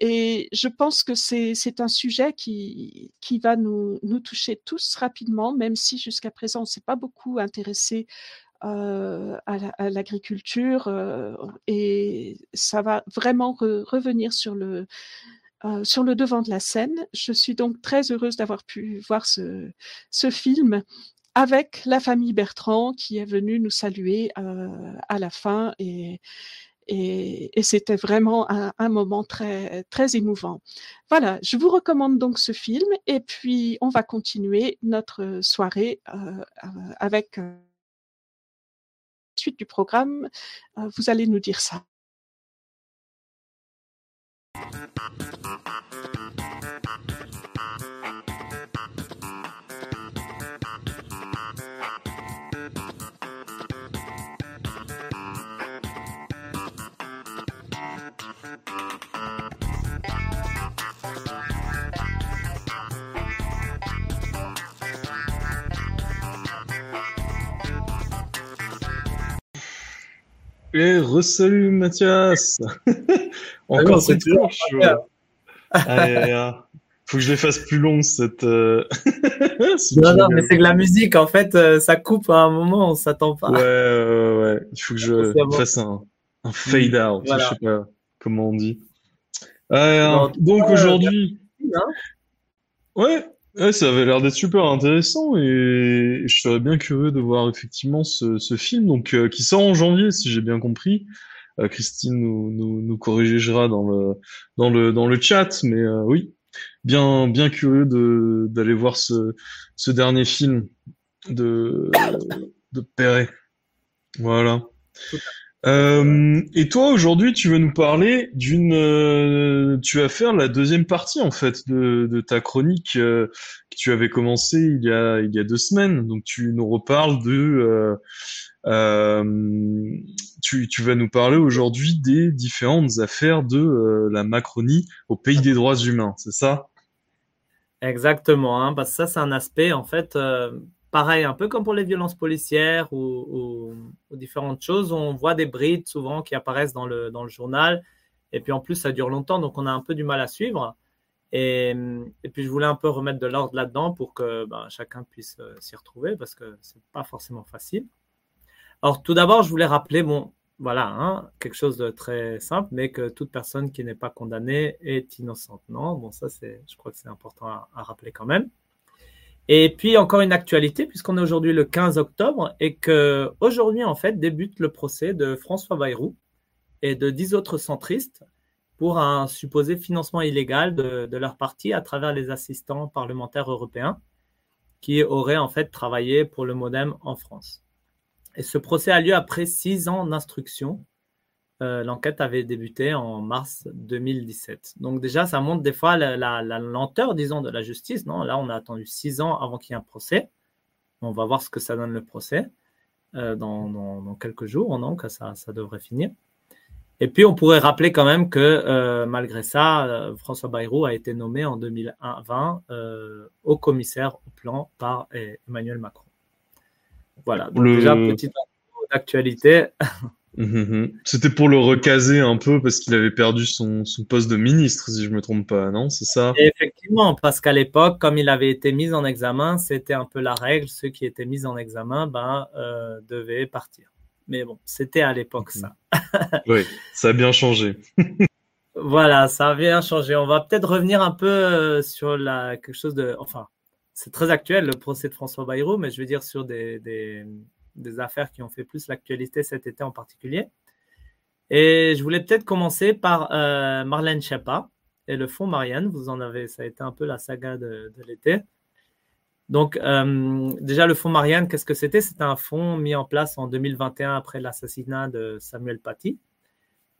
S5: Et je pense que c'est un sujet qui, qui va nous, toucher tous rapidement, même si jusqu'à présent on ne s'est pas beaucoup intéressé euh, à l'agriculture euh, et ça va vraiment re, revenir sur le, sur le devant de la scène. Je suis donc très heureuse d'avoir pu voir ce film avec la famille Bertrand qui est venue nous saluer euh, à la fin et, c'était vraiment un, moment très, très émouvant. Voilà, je vous recommande donc ce film et puis on va continuer notre soirée euh, avec euh, suite du programme. Euh, vous allez nous dire ça.
S1: Eh, re-salut Mathias. Encore cette fois, Faut que je les fasse plus cette... Euh,
S2: non, non, mais c'est que la musique, en fait, euh, ça coupe à un moment, on s'attend pas.
S1: Ouais, ouais, ouais, il faut que je fasse un, un fade-out, voilà. je sais pas comment on dit. Euh, donc aujourd'hui... Hein. ouais, Ouais, ça avait l'air d'être super intéressant et je serais bien curieux de voir effectivement ce, film donc euh, qui sort en janvier si j'ai bien compris. Euh, Christine nous, corrigera dans le dans le dans le chat, mais euh, oui, bien bien curieux de d'aller voir ce ce dernier film de de Perret. Voilà. Euh, et toi aujourd'hui, tu veux nous parler d'une, euh, tu vas faire la deuxième partie en fait de, ta chronique euh, que tu avais commencé il y a il y a deux semaines. Donc tu nous reparles de, euh, tu tu vas nous parler aujourd'hui des différentes affaires de la Macronie au pays des droits humains, c'est ça?
S2: Exactement, hein, parce que ça c'est un aspect en fait pareil, un peu comme pour les violences policières ou, différentes choses, on voit des brides souvent qui apparaissent dans le, journal. Et puis en plus, ça dure longtemps, donc on a un peu du mal à suivre. Et, puis je voulais un peu remettre de l'ordre là-dedans pour que ben, chacun puisse euh, s'y retrouver parce que c'est pas forcément facile. Alors tout d'abord, je voulais rappeler, bon, voilà, hein, quelque chose de très simple, mais que toute personne qui n'est pas condamnée est innocente. Non, bon, ça c'est, je crois que c'est important à, rappeler quand même. Et puis encore une actualité, puisqu'on est aujourd'hui le 15 octobre et que aujourd'hui en fait débute le procès de François Bayrou et de dix autres centristes pour un supposé financement illégal de, de, leur parti à travers les assistants parlementaires européens qui auraient en fait travaillé pour le Modem en France. Et ce procès a lieu après six ans d'instruction. Euh, L'enquête avait débuté en mars 2017. Donc déjà, ça montre des fois la, la, la, lenteur, disons, de la justice. Non? Là, on a attendu six ans avant qu'il y ait un procès. On va voir ce que ça donne le procès euh, dans, dans, dans, quelques jours. Donc, ça, ça devrait finir. Et puis, on pourrait rappeler quand même que euh, malgré ça, euh, François Bayrou a été nommé en 2020 euh, au commissaire au plan par Emmanuel Macron. Voilà, donc
S1: Le-
S2: déjà, petite info d'actualité.
S1: Mhm. C'était pour le recaser un peu parce qu'il avait perdu son, son poste de ministre, si je me trompe pas, non? C'est ça?
S2: Et effectivement, parce qu'à l'époque, comme il avait été mis en examen, c'était un peu la règle. Ceux qui étaient mis en examen ben, euh, devaient partir. Mais bon, c'était à l'époque ça.
S1: Oui, ça a bien changé.
S2: Voilà, ça a bien changé. On va peut-être revenir un peu euh, sur la, quelque chose de. Enfin, c'est très actuel, le procès de François Bayrou, mais je veux dire sur des, des, des affaires qui ont fait plus l'actualité cet été en particulier. Et je voulais peut-être commencer par euh, Marlène Schiappa et le fonds Marianne. Vous en avez, ça a été un peu la saga de, l'été. Donc, euh, déjà, le fonds Marianne, qu'est-ce que c'était? C'était un fonds mis en place en 2021 après l'assassinat de Samuel Paty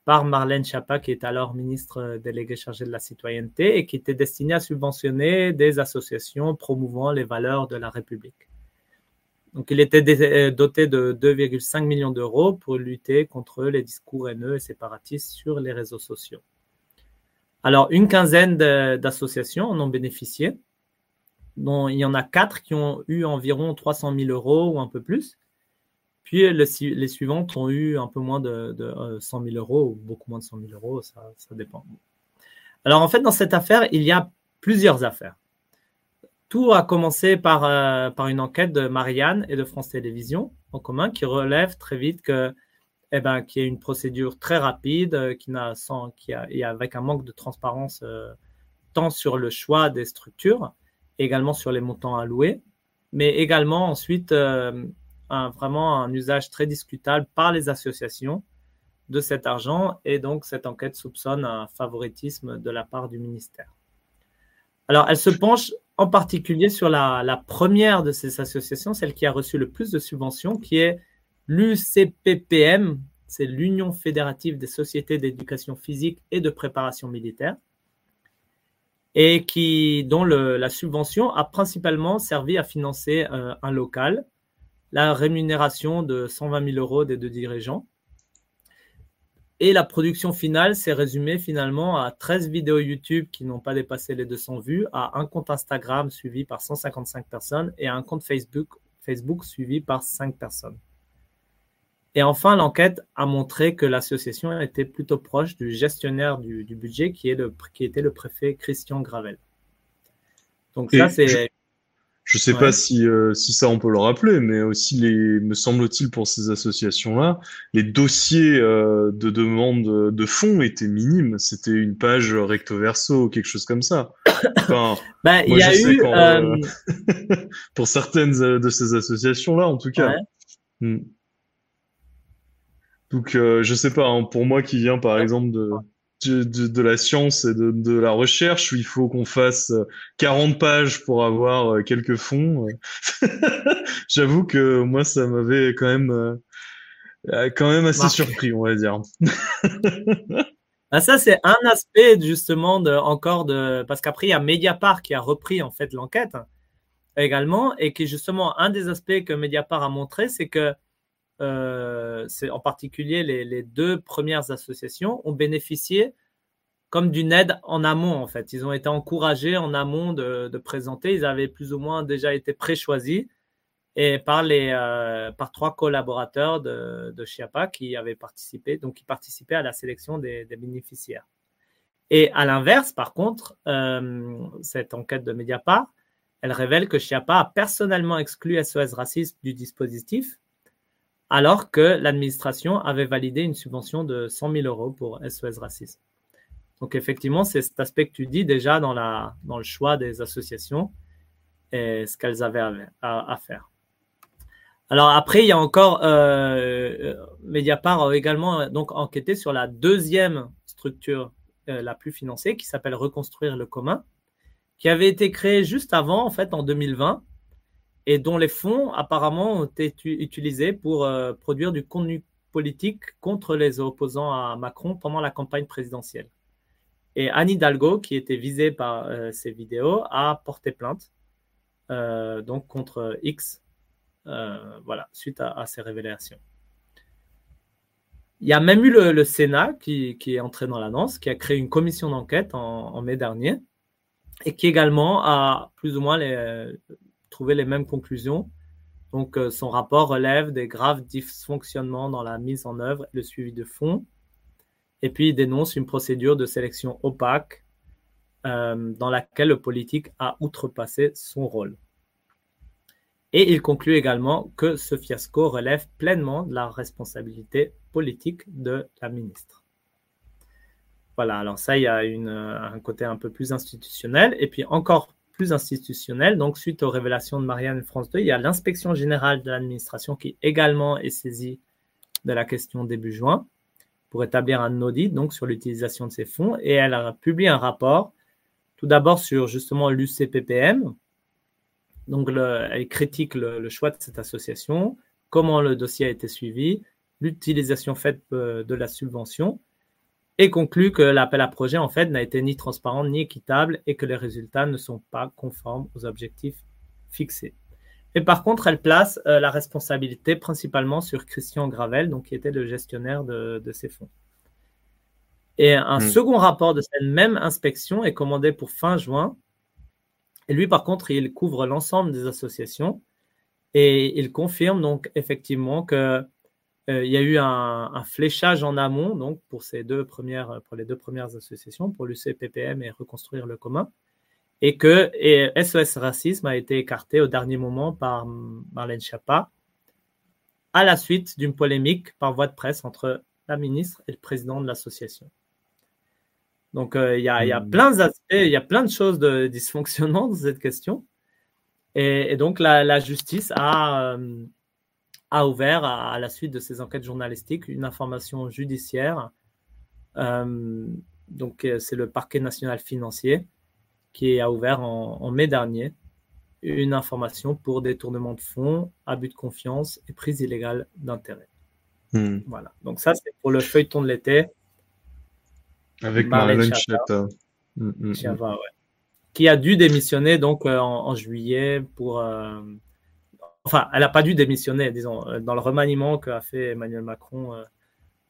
S2: par Marlène Schiappa, qui est alors ministre déléguée chargée de la citoyenneté et qui était destiné à subventionner des associations promouvant les valeurs de la République. Donc, il était dé- doté de 2,5 millions d'euros pour lutter contre les discours haineux et séparatistes sur les réseaux sociaux. Alors, une quinzaine d'associations en ont bénéficié, dont il y en a quatre qui ont eu environ 300 000 euros ou un peu plus. Puis les suivantes ont eu un peu moins de, de euh, 100 000 euros ou beaucoup moins de 100 000 euros, ça dépend. Alors en fait, dans cette affaire, il y a plusieurs affaires. Tout a commencé par, euh, par une enquête de Marianne et de France Télévisions en commun qui relève très vite que, eh ben, qu'il y a une procédure très rapide, euh, qui n'a sans, qui a, et avec un manque de transparence euh, tant sur le choix des structures, également sur les montants alloués, mais également ensuite un, vraiment un usage très discutable par les associations de cet argent et donc cette enquête soupçonne un favoritisme de la part du ministère. Alors elle se penche en particulier sur la, première de ces associations, celle qui a reçu le plus de subventions, qui est l'UCPPM, c'est l'Union fédérative des sociétés d'éducation physique et de préparation militaire. Et qui, dont la subvention a principalement servi à financer euh, un local, la rémunération de 120 000 euros des deux dirigeants. Et la production finale s'est résumée finalement à 13 vidéos YouTube qui n'ont pas dépassé les 200 vues, à un compte Instagram suivi par 155 personnes et à un compte Facebook, Facebook suivi par 5 personnes. Et enfin, l'enquête a montré que l'association était plutôt proche du gestionnaire du, du budget qui, est le, qui, était le préfet Christian Gravel. Donc
S1: Et
S2: ça, c'est...
S1: je- Je sais
S2: Ouais.
S1: pas si, euh, si ça on peut le rappeler, mais aussi les, me semble-t-il pour ces associations-là, les dossiers euh, de demande de fonds étaient minimes. C'était une page recto verso, quelque chose comme ça. Enfin,
S2: il
S1: moi
S2: y a
S1: je sais
S2: eu... euh,
S1: euh, pour certaines euh, de ces associations-là, en tout cas.
S2: Ouais.
S1: Hmm. Donc, euh, je sais pas, hein, pour moi qui viens par exemple de, de, de, de la science et de, de la recherche, où il faut qu'on fasse euh, 40 pages pour avoir euh, quelques fonds, euh, j'avoue que moi ça m'avait quand même, euh, euh, quand même assez surpris, on va dire.
S2: Ah, ça, c'est un aspect justement de, encore de. Parce qu'après, il y a Mediapart qui a repris en fait l'enquête également et qui justement, un des aspects que Mediapart a montré, c'est que euh, en particulier les, deux premières associations ont bénéficié comme d'une aide en amont en fait. Ils ont été encouragés en amont de, présenter. Ils avaient plus ou moins déjà été pré-choisis par euh, par trois collaborateurs de, de Chiapa qui avaient participé, donc qui participaient à la sélection des, bénéficiaires. Et à l'inverse, par contre, euh, cette enquête de Mediapart, elle révèle que Chiappa a personnellement exclu SOS Racisme du dispositif, alors que l'administration avait validé une subvention de 100 000 euros pour SOS Racisme. Donc effectivement, c'est cet aspect que tu dis déjà dans, la, dans le choix des associations et ce qu'elles avaient à, faire. Alors après, il y a encore euh, Mediapart a également donc enquêté sur la deuxième structure euh, la plus financée qui s'appelle Reconstruire le commun, qui avait été créée juste avant, en fait, en 2020, et dont les fonds apparemment ont été utilisés pour euh, produire du contenu politique contre les opposants à Macron pendant la campagne présidentielle. Et Anne Hidalgo, qui était visée par euh, ces vidéos, a porté plainte donc contre X, voilà, suite à ces révélations. Il y a même eu le, Sénat qui, est entré dans la danse, qui a créé une commission d'enquête en, mai dernier et qui également a plus ou moins trouvé les mêmes conclusions. Donc, euh, son rapport relève des graves dysfonctionnements dans la mise en œuvre et le suivi de fonds. Et puis, il dénonce une procédure de sélection opaque euh, dans laquelle le politique a outrepassé son rôle. Et il conclut également que ce fiasco relève pleinement de la responsabilité politique de la ministre. Voilà, alors ça, il y a une, un côté un peu plus institutionnel. Et puis encore plus institutionnel, donc suite aux révélations de Marianne France 2, il y a l'inspection générale de l'administration qui également est saisie de la question début juin pour établir un audit donc sur l'utilisation de ces fonds. Et elle a publié un rapport, tout d'abord sur justement l'UCPPM, donc, elle critique le, choix de cette association, comment le dossier a été suivi, l'utilisation faite euh, de la subvention, et conclut que l'appel à projet, en fait, n'a été ni transparent ni équitable et que les résultats ne sont pas conformes aux objectifs fixés. Et par contre, elle place euh, la responsabilité principalement sur Christian Gravel, donc qui était le gestionnaire de, ces fonds. Et un hmm. second rapport de cette même inspection est commandé pour fin juin et lui, par contre, il couvre l'ensemble des associations et il confirme donc effectivement que il y a eu un, fléchage en amont donc pour ces deux premières pour les deux premières associations pour l'UCPPM et reconstruire le commun et que SOS Racisme a été écarté au dernier moment par Marlène Schiappa à la suite d'une polémique par voie de presse entre la ministre et le président de l'association. Donc, euh, il y, a, hmm. plein d'aspects, il y a plein de choses de dysfonctionnantes dans cette question. Et, donc, la, justice a, euh, a ouvert, à, la suite de ces enquêtes journalistiques, une information judiciaire. Euh, donc, c'est le parquet national financier qui a ouvert en, mai dernier une information pour détournement de fonds, abus de confiance et prise illégale d'intérêt. Hmm. Voilà. Donc, ça, c'est pour le feuilleton de l'été.
S1: Avec Marlène Schiappa.
S2: Mm, mm, mm. Qui a dû démissionner donc euh, en, juillet pour. Euh, enfin, elle n'a pas dû démissionner, disons, euh, dans le remaniement qu'a fait Emmanuel Macron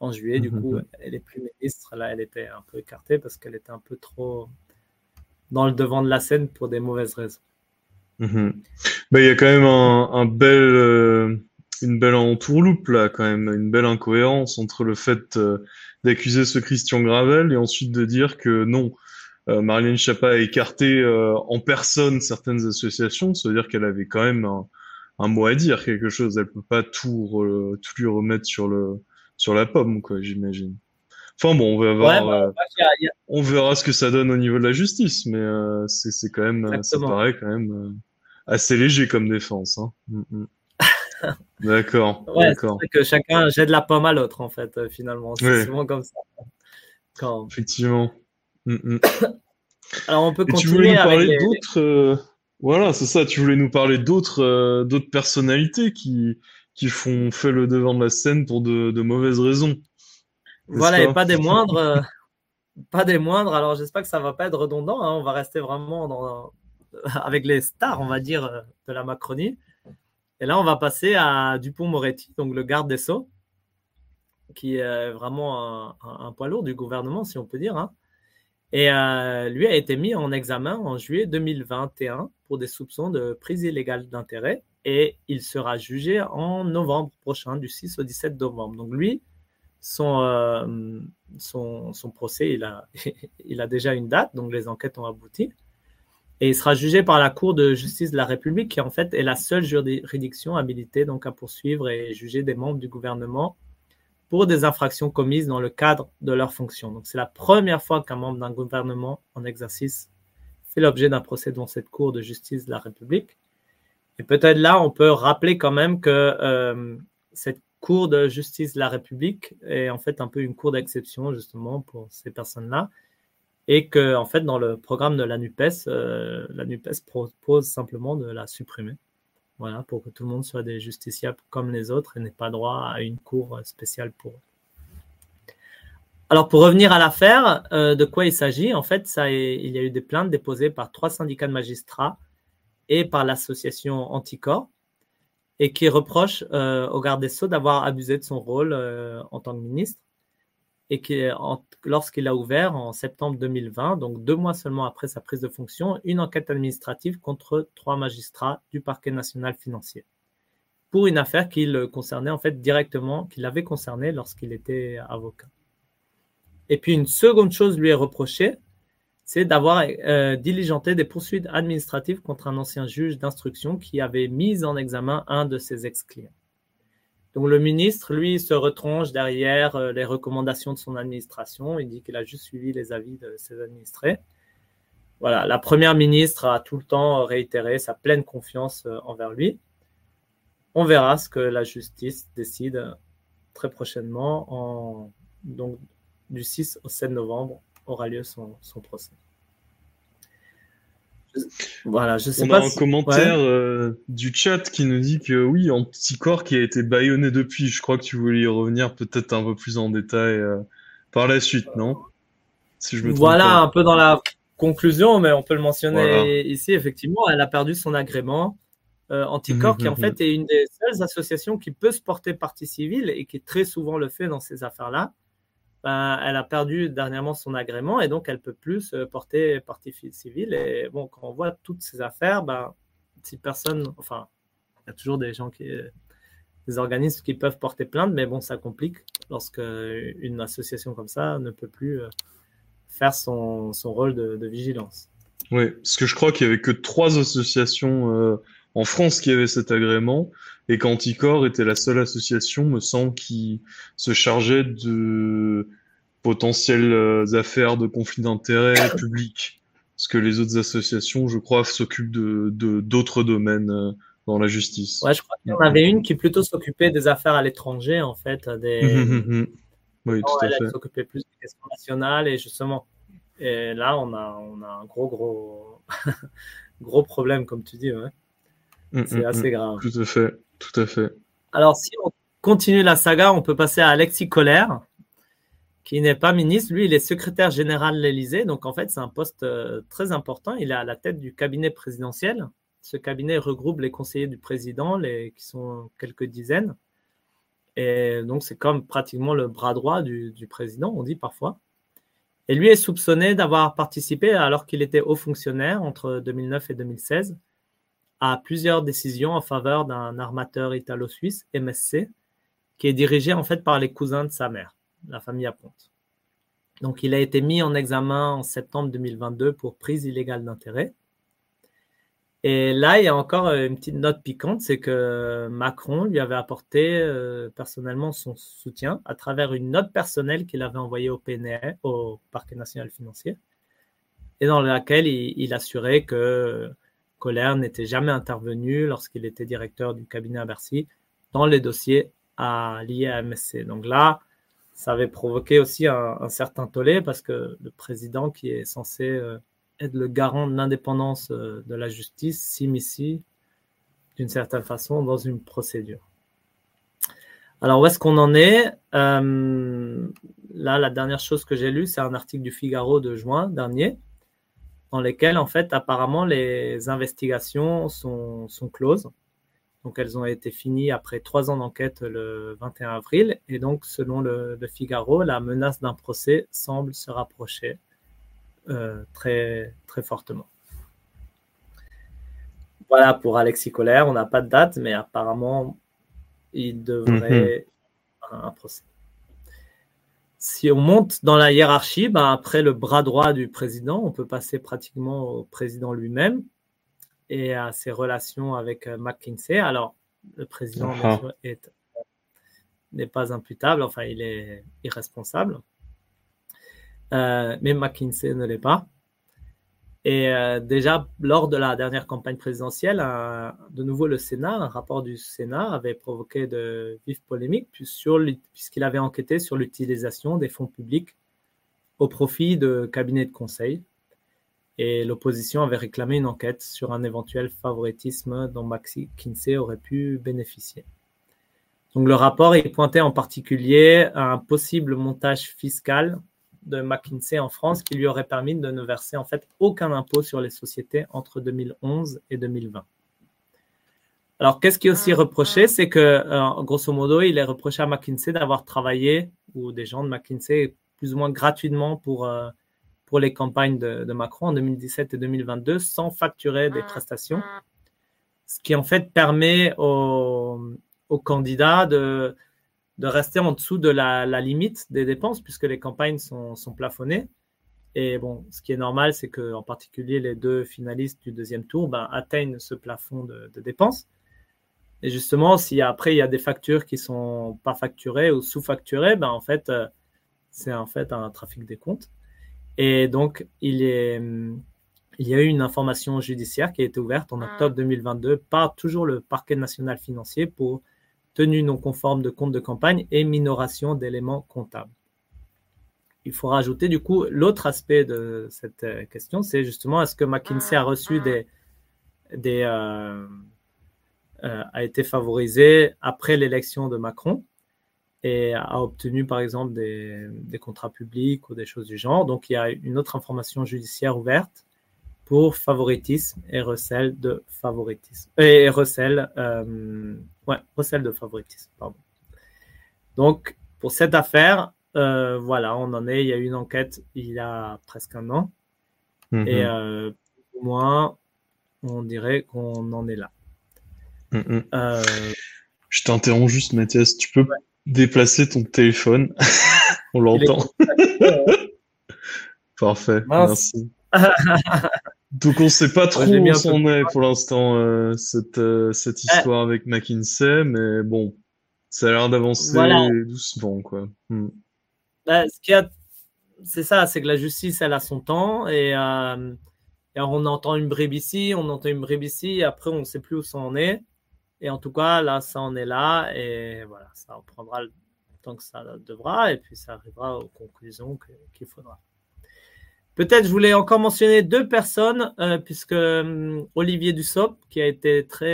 S2: en juillet. Du coup, elle est plus ministre. Là, elle était un peu écartée parce qu'elle était un peu trop dans le devant de la scène pour des mauvaises raisons.
S1: Mm-hmm. Ben, il y a quand même un, bel, une belle entourloupe là, quand même, une belle incohérence entre le fait d'accuser ce Christian Gravel et ensuite de dire que non, euh, Marlène Schiappa a écarté euh, en personne certaines associations, c'est-à-dire qu'elle avait quand même un, mot à dire, quelque chose. Elle peut pas tout, tout lui remettre sur le sur la pomme, quoi, j'imagine. Enfin bon, on va voir, bah, euh, on verra ce que ça donne au niveau de la justice, mais euh, c'est quand même, ça paraît quand même assez léger comme défense. Hein. Mm, mm. D'accord.
S2: Ouais, c'est que chacun jette la pomme à l'autre, en fait, euh, finalement. C'est souvent comme ça.
S1: Effectivement. Mm, mm.
S2: Alors, on peut continuer.
S1: tu voulais nous parler d'autres. Euh, voilà, c'est ça. Tu voulais nous parler d'autres euh, d'autres personnalités qui, qui font fait le devant de la scène pour de, de mauvaises raisons.
S2: Voilà, et pas des moindres. pas des moindres. Alors, j'espère que ça va pas être redondant. Hein. On va rester vraiment dans, avec les stars, on va dire, de la Macronie. Et là, on va passer à Dupont-Moretti, donc le garde des Sceaux, qui est vraiment un, poids lourd du gouvernement, si on peut dire. Hein. Et euh, lui a été mis en examen en juillet 2021 pour des soupçons de prise illégale d'intérêt et il sera jugé en novembre prochain, du 6 au 17 novembre. Donc lui, son, euh, son, son, procès, il a, il a déjà une date, donc les enquêtes ont abouti. Et il sera jugé par la Cour de justice de la République, qui en fait est la seule juridiction habilitée donc à poursuivre et juger des membres du gouvernement pour des infractions commises dans le cadre de leur fonction. Donc c'est la première fois qu'un membre d'un gouvernement en exercice fait l'objet d'un procès devant cette Cour de justice de la République. Et peut-être là, on peut rappeler quand même que euh, cette Cour de justice de la République est en fait un peu une cour d'exception justement pour ces personnes-là et que en fait dans le programme de la Nupes, euh, la Nupes propose simplement de la supprimer. Voilà, pour que tout le monde soit des justiciables comme les autres et n'ait pas droit à une cour spéciale pour eux. Alors pour revenir à l'affaire, euh, de quoi il s'agit? En fait, ça il y a eu des plaintes déposées par trois syndicats de magistrats et par l'association Anticor et qui reproche euh, au garde des Sceaux d'avoir abusé de son rôle euh, en tant que ministre et qui, lorsqu'il a ouvert en septembre 2020, donc deux mois seulement après sa prise de fonction, une enquête administrative contre trois magistrats du parquet national financier pour une affaire qui le concernait en fait directement, qui l'avait concerné lorsqu'il était avocat. Et puis une seconde chose lui est reprochée, c'est d'avoir euh, diligenté des poursuites administratives contre un ancien juge d'instruction qui avait mis en examen un de ses ex-clients. Donc le ministre, lui, se retranche derrière euh, les recommandations de son administration. Il dit qu'il a juste suivi les avis de ses administrés. Voilà, la première ministre a tout le temps réitéré sa pleine confiance euh, envers lui. On verra ce que la justice décide très prochainement. En, donc, du 6 au 7 novembre aura lieu son, son procès.
S1: Voilà, je sais On a un commentaire euh, du chat qui nous dit que oui, Anticorps qui a été baïonné depuis. Je crois que tu voulais y revenir peut-être un peu plus en détail euh, par la suite, non?
S2: Si je me Voilà, un peu dans la conclusion, mais on peut le mentionner ici. Effectivement, elle a perdu son agrément. Euh, Anticorps, mmh, qui en mmh, fait mmh. est une des seules associations qui peut se porter partie civile et qui très souvent le fait dans ces affaires-là. Ben, elle a perdu dernièrement son agrément et donc elle peut plus porter partie civile. Et bon, quand on voit toutes ces affaires, ben, si personne, enfin, il y a toujours des gens qui, des organismes qui peuvent porter plainte, mais bon, ça complique lorsque une association comme ça ne peut plus euh, faire son, son rôle de, vigilance.
S1: Oui, parce que je crois qu'il y avait que trois associations euh, en France qui avaient cet agrément et qu'Anticor était la seule association, me semble, qui se chargeait de potentielles euh, affaires de conflit d'intérêts publics. Parce que les autres associations, je crois, s'occupent de d'autres domaines euh, dans la justice.
S2: Ouais, je crois qu'il y en avait une qui plutôt s'occupait des affaires à l'étranger, en fait. Des... Hum, hum, hum, oui, tout à fait. Elle s'occupait plus des questions nationales et justement. Et là, on a, on a un gros, gros, gros problème, comme tu dis. Ouais. C'est assez grave.
S1: Tout à fait. Tout à fait.
S2: Alors, si on continue la saga, on peut passer à Alexis Colère, qui n'est pas ministre. Lui, il est secrétaire général de l'Élysée. Donc, en fait, c'est un poste euh, très important. Il est à la tête du cabinet présidentiel. Ce cabinet regroupe les conseillers du président, les, qui sont quelques dizaines. Et donc, c'est comme pratiquement le bras droit du, du président, on dit parfois. Et lui est soupçonné d'avoir participé, alors qu'il était haut fonctionnaire entre 2009 et 2016, à plusieurs décisions en faveur d'un armateur italo-suisse, MSC, qui est dirigé en fait par les cousins de sa mère, la famille Aponte. Donc il a été mis en examen en septembre 2022 pour prise illégale d'intérêt. Et là, il y a encore une petite note piquante, c'est que Macron lui avait apporté euh, personnellement son soutien à travers une note personnelle qu'il avait envoyée au PNR, au Parquet national financier, et dans laquelle il assurait que Colère n'était jamais intervenu lorsqu'il était directeur du cabinet à Bercy dans les dossiers à, liés à MSC. Donc là, ça avait provoqué aussi un, certain tollé parce que le président qui est censé euh, être le garant de l'indépendance euh, de la justice s'immisce d'une certaine façon dans une procédure. Alors où est-ce qu'on en est? Euh, Là, la dernière chose que j'ai lue, c'est un article du Figaro de juin dernier dans lesquelles, en fait, apparemment, les investigations sont, sont closes. Donc, elles ont été finies après trois ans d'enquête le 21 avril. Et donc, selon le, Figaro, la menace d'un procès semble se rapprocher euh, très, très fortement. Voilà pour Alexis Colère. On n'a pas de date, mais apparemment, il devrait mm un procès. Si on monte dans la hiérarchie, ben après le bras droit du président, on peut passer pratiquement au président lui-même et à ses relations avec euh, McKinsey. Alors, le président
S1: Ah.
S2: est- n'est pas imputable, enfin, il est irresponsable. Euh, mais McKinsey ne l'est pas. Et euh, déjà, lors de la dernière campagne présidentielle, de nouveau le Sénat, un rapport du Sénat avait provoqué de vives polémiques puisqu'il avait enquêté sur l'utilisation des fonds publics au profit de cabinets de conseil. Et l'opposition avait réclamé une enquête sur un éventuel favoritisme dont McKinsey aurait pu bénéficier. Donc le rapport il pointait en particulier à un possible montage fiscal de McKinsey en France qui lui aurait permis de ne verser en fait aucun impôt sur les sociétés entre 2011 et 2020. Alors qu'est-ce qui est aussi reproché, c'est que euh, grosso modo, il est reproché à McKinsey d'avoir travaillé ou des gens de McKinsey plus ou moins gratuitement pour euh, pour les campagnes de, de Macron en 2017 et 2022 sans facturer des prestations, ce qui en fait permet aux, aux candidats de, de rester en dessous de la, la limite des dépenses puisque les campagnes sont, sont plafonnées. Et bon, ce qui est normal, c'est que en particulier les deux finalistes du deuxième tour ben, atteignent ce plafond de, de dépenses. Et justement, si après il y a des factures qui sont pas facturées ou sous-facturées, ben en fait, euh, c'est en fait un trafic des comptes. Et donc, il, est, il y a eu une information judiciaire qui a été ouverte en octobre 2022 par toujours le parquet national financier pour tenue non conforme de compte de campagne et minoration d'éléments comptables. Il faut rajouter du coup l'autre aspect de cette euh, question, c'est justement est-ce que McKinsey a reçu des, des euh, euh, a été favorisé après l'élection de Macron et a obtenu par exemple des, des, contrats publics ou des choses du genre. Donc il y a une autre information judiciaire ouverte pour favoritisme et recel de favoritisme. Et recel, euh, ouais, recel de favoritisme, pardon. Donc pour cette affaire, euh, voilà, on en est. Il y a eu une enquête il y a presque un an.
S1: Mhm.
S2: Et euh, au moins, on dirait qu'on en est là.
S1: Mhm.
S2: Euh,
S1: Je t'interromps juste, Mathias. Tu peux déplacer ton téléphone? On l'entend. Parfait.
S2: Mince.
S1: Merci. Donc on sait pas trop
S2: mis
S1: où
S2: peu
S1: est pour l'instant euh, cette euh, cette histoire avec McKinsey, mais bon, ça a l'air d'avancer
S2: Voilà.
S1: doucement quoi. Hmm.
S2: Bah, ce qu'il y a, c'est ça, c'est que la justice, elle a son temps et, euh, et on entend une bribe ici, on entend une bribe ici, et après on ne sait plus où ça en est. Et en tout cas, là, ça en est là et voilà, ça en prendra le temps que ça devra et puis ça arrivera aux conclusions qu'il faudra. Peut-être je voulais encore mentionner deux personnes, euh, puisque hum, Olivier Dussopt, qui a été très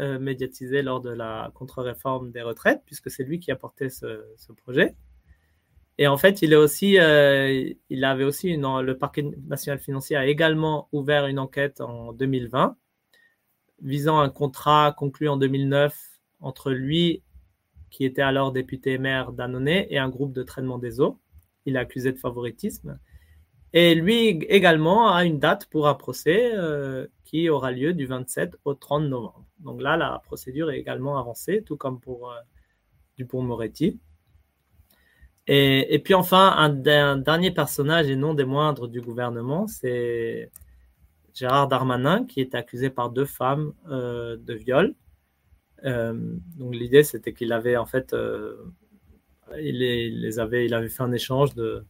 S2: euh, médiatisé lors de la contre-réforme des retraites, puisque c'est lui qui a porté ce, projet. Et en fait, il euh, avait aussi le parquet national financier a également ouvert une enquête en 2020 visant un contrat conclu en 2009 entre lui, qui était alors député maire d'Annonay, et un groupe de traitement des eaux. Il est accusé de favoritisme. Et lui également a une date pour un procès euh, qui aura lieu du 27 au 30 novembre. Donc là, la procédure est également avancée, tout comme pour euh, Dupont-Moretti. Et, et, puis enfin, un, dernier personnage et non des moindres du gouvernement, c'est Gérard Darmanin, qui est accusé par deux femmes euh, de viol. Euh, donc l'idée, c'était qu'il avait en fait, il les, avait, il avait fait un échange de,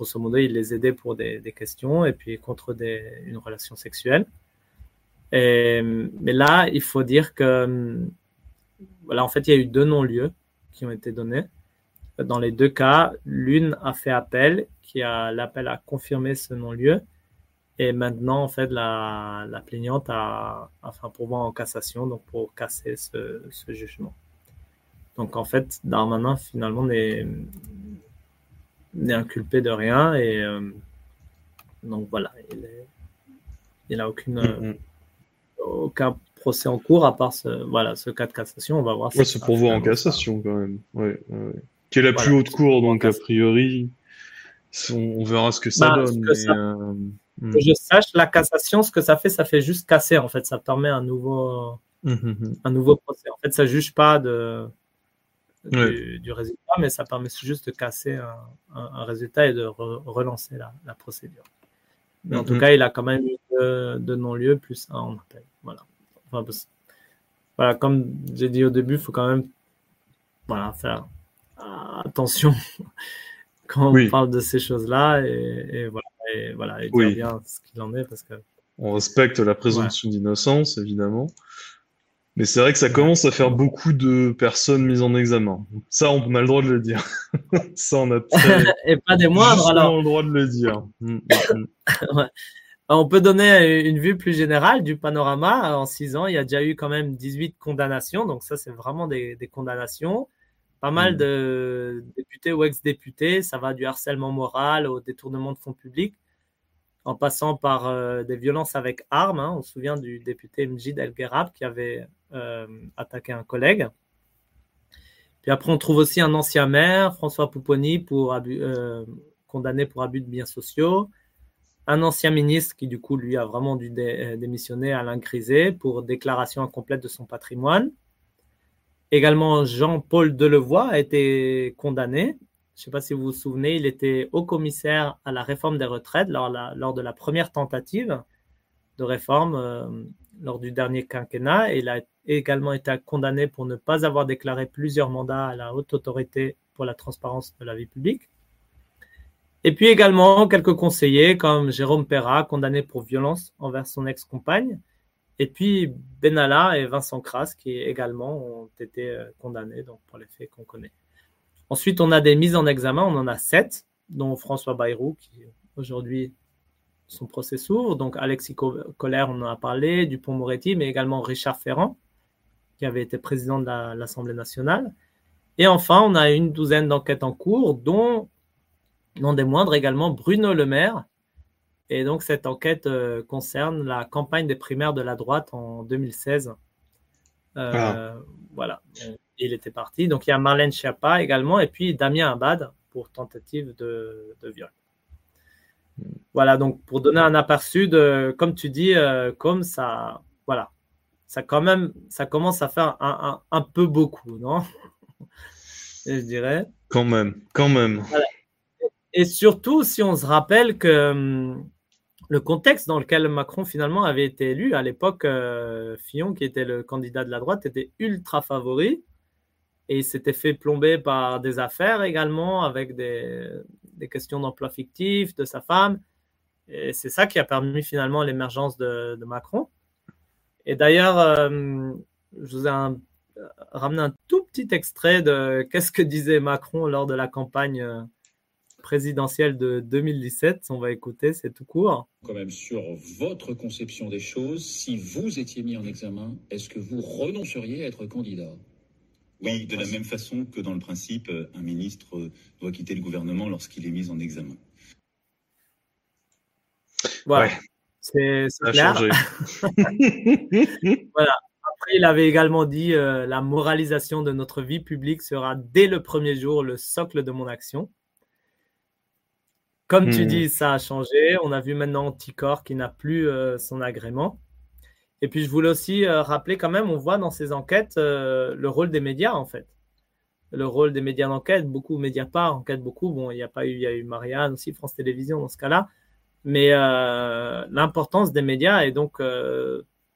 S2: grosso modo, il les aidait pour des, questions et puis contre des, une relation sexuelle. Et, mais là, il faut dire que, voilà, en fait, il y a eu deux non-lieux qui ont été donnés. Dans les deux cas, l'une a fait appel, qui a l'appel a confirmé ce non-lieu. Et maintenant, en fait, la, la plaignante a, fait un pourvoi en cassation, donc pour casser ce, ce jugement. Donc, en fait, Darmanin, finalement, n'est n'est inculpé de rien. Et euh, donc, voilà, il, est, il a aucune,
S1: mm -hmm.
S2: aucun procès en cours à part ce, voilà, ce cas de cassation. On va voir.
S1: Ouais, ce pourvoi en cassation, quand même. Ouais, ouais. Qui est la voilà. plus haute cour, donc a priori, on verra ce que ça
S2: bah,
S1: donne.
S2: Que,
S1: mais,
S2: ça,
S1: euh,
S2: que je sache, la cassation, ce que ça fait, ça fait juste casser. En fait, ça permet un nouveau,
S1: mm -hmm.
S2: un nouveau procès. En fait, ça juge pas de. Du, résultat, mais ça permet juste de casser un, résultat et de relancer la, procédure. Mais en tout cas, il a quand même eu de, non-lieu plus un en appel. Voilà. voilà, comme j'ai dit au début, il faut quand même voilà, faire attention quand on parle de ces choses-là et, voilà, et, voilà, et dire bien ce qu'il en est parce que
S1: on respecte la présomption d'innocence, évidemment. Mais c'est vrai que ça commence à faire beaucoup de personnes mises en examen. Ça, on a le droit de le dire. ça, on a
S2: Et pas des moindres, alors.
S1: le droit de le dire. Mm, mm,
S2: mm. On peut donner une vue plus générale du panorama. En six ans, il y a déjà eu quand même 18 condamnations. Donc ça, c'est vraiment des, condamnations. Pas mal de députés ou ex-députés. Ça va du harcèlement moral au détournement de fonds publics en passant par euh, des violences avec armes. Hein. On se souvient du député Mjid El Gherab qui avait euh, attaqué un collègue. Puis après, on trouve aussi un ancien maire, François Pouponi, pour euh, condamné pour abus de biens sociaux. Un ancien ministre qui, du coup, lui, a vraiment dû démissionner, Alain Grisé, pour déclaration incomplète de son patrimoine. Également, Jean-Paul Delevoye a été condamné je ne sais pas si vous vous souvenez, il était haut commissaire à la réforme des retraites lors, de la première tentative de réforme euh, lors du dernier quinquennat. Et il a également été condamné pour ne pas avoir déclaré plusieurs mandats à la haute autorité pour la transparence de la vie publique. Et puis également quelques conseillers comme Jérôme Perra, condamné pour violence envers son ex-compagne. Et puis Benalla et Vincent Kras, qui également ont été euh, condamnés donc, pour les faits qu'on connaît. Ensuite, on a des mises en examen, on en a sept, dont François Bayrou, qui aujourd'hui son procès s'ouvre. Donc Alexis Collère, on en a parlé, Dupont-Moretti, mais également Richard Ferrand, qui avait été président de l'Assemblée nationale. Et enfin, on a une douzaine d'enquêtes en cours, dont, non des moindres également, Bruno Le Maire. Et donc cette enquête euh, concerne la campagne des primaires de la droite en 2016. Euh, ah. Voilà il était parti. Donc il y a Marlène Schiappa également et puis Damien Abad pour tentative de, viol. Voilà, donc pour donner un aperçu de, comme tu dis, euh, comme ça, voilà, ça quand même, ça commence à faire un, peu beaucoup, non? Je dirais.
S1: Quand même, quand même.
S2: Et surtout si on se rappelle que hum, le contexte dans lequel Macron finalement avait été élu, à l'époque, euh, Fillon, qui était le candidat de la droite, était ultra favori et il s'était fait plomber par des affaires également avec des, questions d'emploi fictif de sa femme. Et c'est ça qui a permis finalement l'émergence de, Macron. Et d'ailleurs, euh, je vous ai ramené un tout petit extrait de qu'est-ce que disait Macron lors de la campagne euh, présidentielle de 2017. On va écouter, c'est tout court.
S12: Quand même sur votre conception des choses, si vous étiez mis en examen, est-ce que vous renonceriez à être candidat?
S13: Oui, de la même façon que dans le principe, euh, un ministre doit quitter le gouvernement lorsqu'il est mis en examen.
S2: Voilà. C'est clair. voilà. Après, il avait également dit euh, la moralisation de notre vie publique sera dès le premier jour le socle de mon action. Comme tu hmm. dis, ça a changé. On a vu maintenant Anticor qui n'a plus son agrément. Et puis, je voulais aussi euh, rappeler quand même, on voit dans ces enquêtes euh, le rôle des médias, en fait. Le rôle des médias d'enquête, beaucoup Mediapart enquête beaucoup. Bon, il n'y a pas eu, il y a eu Marianne aussi, France Télévisions dans ce cas-là. Mais euh, l'importance des médias et donc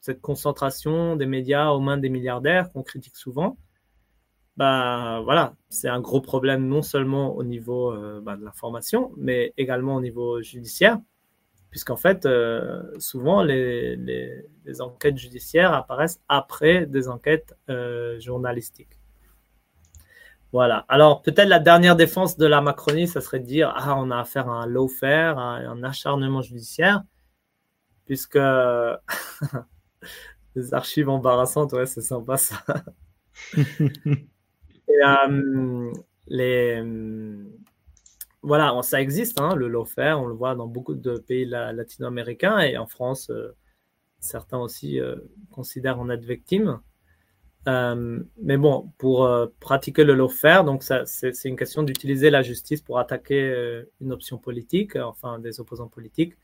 S2: cette concentration des médias aux mains des milliardaires qu'on critique souvent, bah voilà, c'est un gros problème non seulement au niveau bah, de l'information, mais également au niveau judiciaire puisqu'en fait, euh, souvent, les, enquêtes judiciaires apparaissent après des enquêtes euh, journalistiques. Voilà. Alors, peut-être la dernière défense de la Macronie, ça serait de dire Ah, on a affaire à un lawfare, à un acharnement judiciaire, puisque les archives embarrassantes, ouais, c'est sympa ça. Et, euh, les voilà, ça existe, hein, le lawfare, on le voit dans beaucoup de pays latino-américains et en France, euh, certains aussi euh, considèrent en être victime. Euh, mais bon, pour pratiquer le lawfare, donc c'est une question d'utiliser la justice pour attaquer une option politique, enfin des opposants politiques.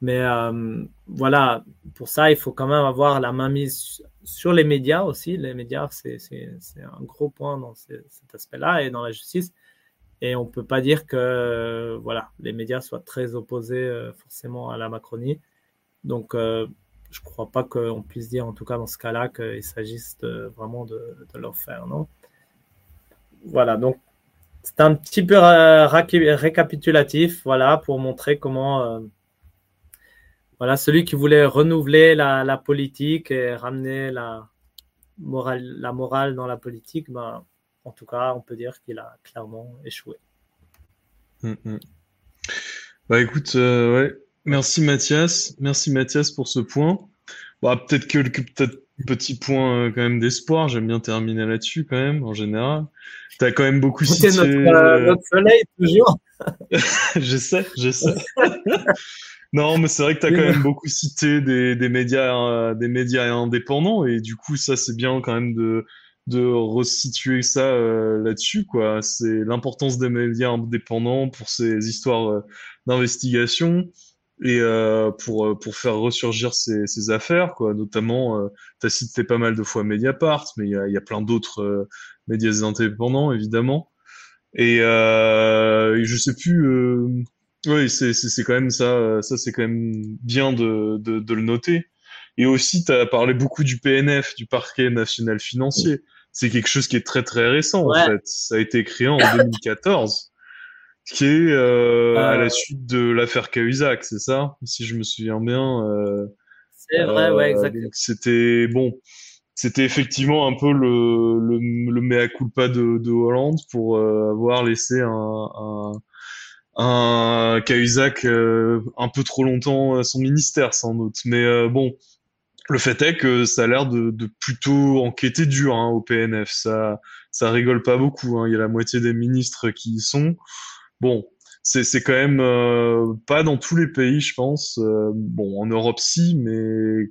S2: Mais euh, voilà, pour ça, il faut quand même avoir la main mise sur les médias aussi. Les médias, c'est un gros point dans cet aspect-là et dans la justice. Et on ne peut pas dire que voilà, les médias soient très opposés euh, forcément à la Macronie. Donc, euh, je ne crois pas qu'on puisse dire, en tout cas dans ce cas-là, qu'il s'agisse vraiment de, de, leur faire. Non? Voilà, donc c'est un petit peu récapitulatif voilà, pour montrer comment voilà, celui qui voulait renouveler la, politique et ramener la morale, la morale dans la politique, ben, en tout cas, on peut dire qu'il a clairement échoué.
S1: Mm, mm. Bah écoute, euh, ouais. Merci Mathias, merci Mathias pour ce point. Bah, peut-être que, peut-être petit point euh, quand même d'espoir. J'aime bien terminer là-dessus quand même en général. Tu as quand même beaucoup cité
S2: notre, euh, notre soleil toujours.
S1: je sais, je sais. Non, mais c'est vrai que tu as quand même beaucoup cité des, des médias, euh, des médias indépendants et du coup, ça, c'est bien quand même de, de resituer ça euh, là-dessus, quoi. C'est l'importance des médias indépendants pour ces histoires euh, d'investigation et pour, pour faire ressurgir ces, ces affaires, quoi. Notamment, tu as cité pas mal de fois Mediapart, mais il y a, y a plein d'autres médias indépendants, évidemment. Et, et je sais plus oui, c'est c'est quand même ça, euh, ça c'est quand même bien de, de, de le noter. Et aussi, tu as parlé beaucoup du PNF, du Parquet national financier. C'est quelque chose qui est très très récent en fait. Ça a été créé en 2014, qui est euh, à la euh. suite de l'affaire Cahuzac, c'est ça, si je me souviens bien. Euh,
S2: c'est vrai, ouais, exactement.
S1: C'était bon, c'était effectivement un peu le le, le mea culpa de, de Hollande pour avoir laissé un, un un Cahuzac euh, un peu trop longtemps à son ministère sans doute. Mais euh, bon, le fait est que ça a l'air de, de, plutôt enquêter dur hein, au PNF. Ça, ça rigole pas beaucoup. Hein. Il y a la moitié des ministres qui y sont. Bon, c'est c'est quand même euh, pas dans tous les pays, je pense. bon, en Europe si, mais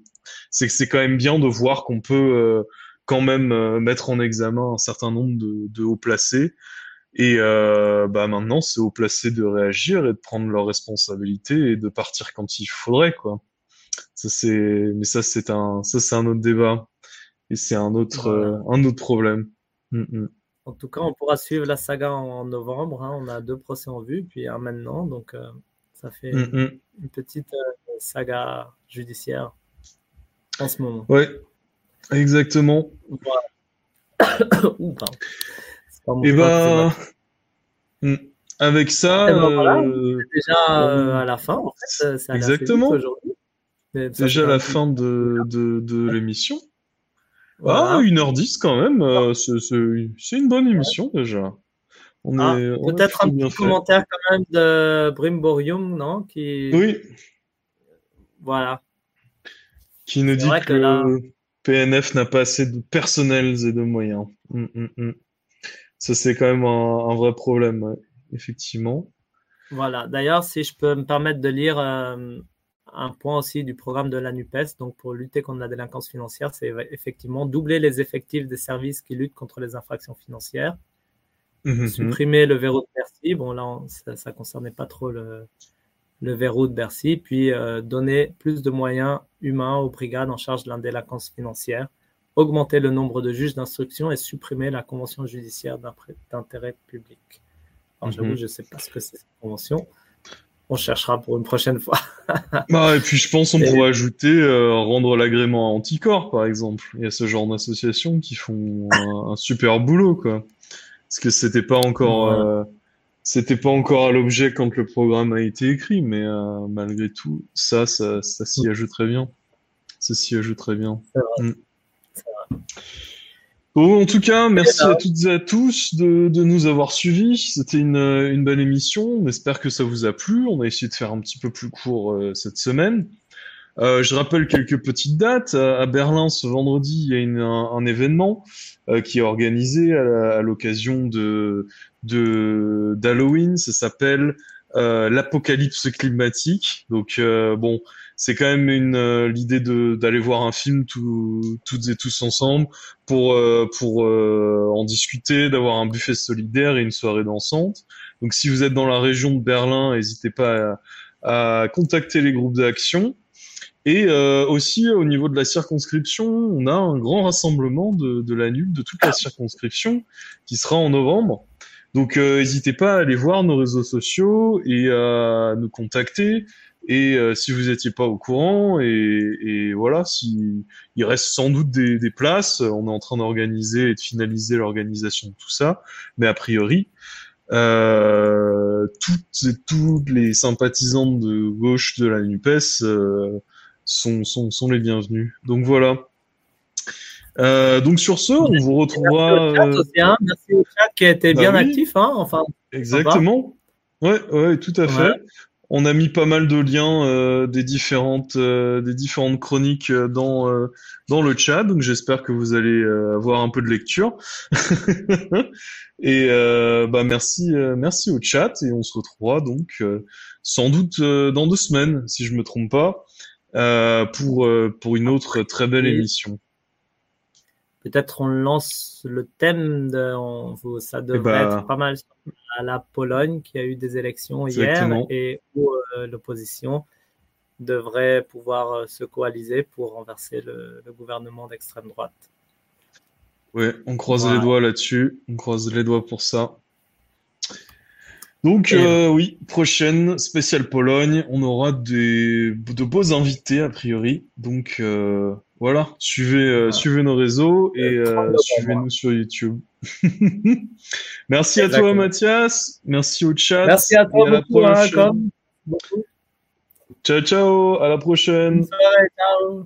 S1: c'est c'est quand même bien de voir qu'on peut quand même mettre en examen un certain nombre de, de hauts placés. Et euh, bah maintenant, c'est au placé de réagir et de prendre leurs responsabilités et de partir quand il faudrait, quoi. Ça c'est, mais ça c'est un, ça c'est un autre débat et c'est un autre, euh, un autre problème. Mm, mm.
S2: En tout cas, on pourra suivre la saga en, novembre. Hein. On a deux procès en vue, puis un maintenant, donc euh, ça fait mm, une petite euh, saga judiciaire en ce moment.
S1: Ouais, exactement.
S2: Voilà. Ouh, pardon.
S1: Et bah, hmm. avec ça,
S2: ben euh, déjà à la fin. En fait,
S1: exactement. Déjà à la fin de, de, de l'émission. Ah, 1h10 quand même. Euh, c'est une bonne émission déjà.
S2: Ah, peut-être un petit commentaire quand même de Brimborium, non Qui...
S1: Oui.
S2: Voilà.
S1: Qui nous dit que, que PNF n'a pas assez de personnels et de moyens. Hum, hum, hum. Ça, c'est quand même un, vrai problème, effectivement.
S2: Voilà. D'ailleurs, si je peux me permettre de lire euh, un point aussi du programme de la NUPES, donc pour lutter contre la délinquance financière, c'est effectivement doubler les effectifs des services qui luttent contre les infractions financières, mmh supprimer le verrou de Bercy. Bon, là, ça ne concernait pas trop le, le verrou de Bercy, puis euh, donner plus de moyens humains aux brigades en charge de la délinquance financière augmenter le nombre de juges d'instruction et supprimer la convention judiciaire d'intérêt public. Alors, j'avoue, mhm. je ne sais pas ce que c'est cette convention. On cherchera pour une prochaine fois.
S1: bah, et puis, je pense qu'on pourrait ajouter euh, rendre l'agrément à Anticorps, par exemple. Il y a ce genre d'associations qui font un, super boulot, quoi. Parce que c'était pas encore, euh, c'était pas encore à l'objet quand le programme a été écrit, mais euh, malgré tout, ça, ça, ça s'y ajouterait bien. Ça s'y ajouterait bien. Mm. Bon, en tout cas, merci à toutes et à tous de, de nous avoir suivis. C'était une, une belle émission. On espère que ça vous a plu. On a essayé de faire un petit peu plus court euh, cette semaine. Euh, je rappelle quelques petites dates. À, Berlin, ce vendredi, il y a une, un, événement euh, qui est organisé à, l'occasion de d'Halloween. Ça s'appelle euh, l'apocalypse climatique. Donc bon, c'est quand même une euh, l'idée de d'aller voir un film tout, toutes et tous ensemble pour euh, pour euh, en discuter, d'avoir un buffet solidaire et une soirée dansante. Donc si vous êtes dans la région de Berlin, n'hésitez pas à contacter les groupes d'action. Et euh, aussi au niveau de la circonscription, on a un grand rassemblement de, de la NUP, de toute la circonscription, qui sera en novembre. Donc euh, n'hésitez pas à aller voir nos réseaux sociaux et à nous contacter. Et euh, si vous n'étiez pas au courant, et, et voilà, si il reste sans doute des, des places, on est en train d'organiser et de finaliser l'organisation de tout ça, mais a priori, euh, toutes et toutes les sympathisantes de gauche de la Nupes euh, sont, sont, sont les bienvenus. Donc voilà. Euh, donc sur ce, on vous retrouvera.
S2: Merci au chat, aussi, hein. Merci au chat qui a été
S1: Bah
S2: bien
S1: oui.
S2: actif. Hein. Enfin,
S1: Exactement. Ouais, ouais, tout à fait.
S2: Ouais.
S1: On a mis pas mal de liens euh, des différentes euh, des différentes chroniques euh, dans euh, dans le chat, donc j'espère que vous allez euh, avoir un peu de lecture. Et euh, bah merci euh, merci au chat et on se retrouvera donc euh, sans doute euh, dans deux semaines si je me trompe pas euh, pour euh, pour une autre très belle émission.
S2: Peut-être on lance le thème de. on- ça devrait
S1: bah.
S2: être pas mal sur la, Pologne qui a eu des élections
S1: Exactement.
S2: hier et où euh, l'opposition devrait pouvoir euh, se coaliser pour renverser le, le gouvernement d'extrême droite.
S1: Ouais, on croise
S2: Voilà.
S1: les doigts là-dessus. On croise les doigts pour ça. Donc, euh, oui, prochaine spéciale Pologne. On aura des, de beaux invités, a priori. Donc, euh, voilà, suivez, euh, suivez nos réseaux et
S2: Le 30
S1: euh,
S2: novembre.
S1: suivez-nous sur YouTube. Merci à toi. Mathias. Merci au chat.
S2: Merci à toi
S1: et à la
S2: beaucoup, hein,
S1: prochaine. Ciao, ciao. À la prochaine.
S2: Soirée, ciao.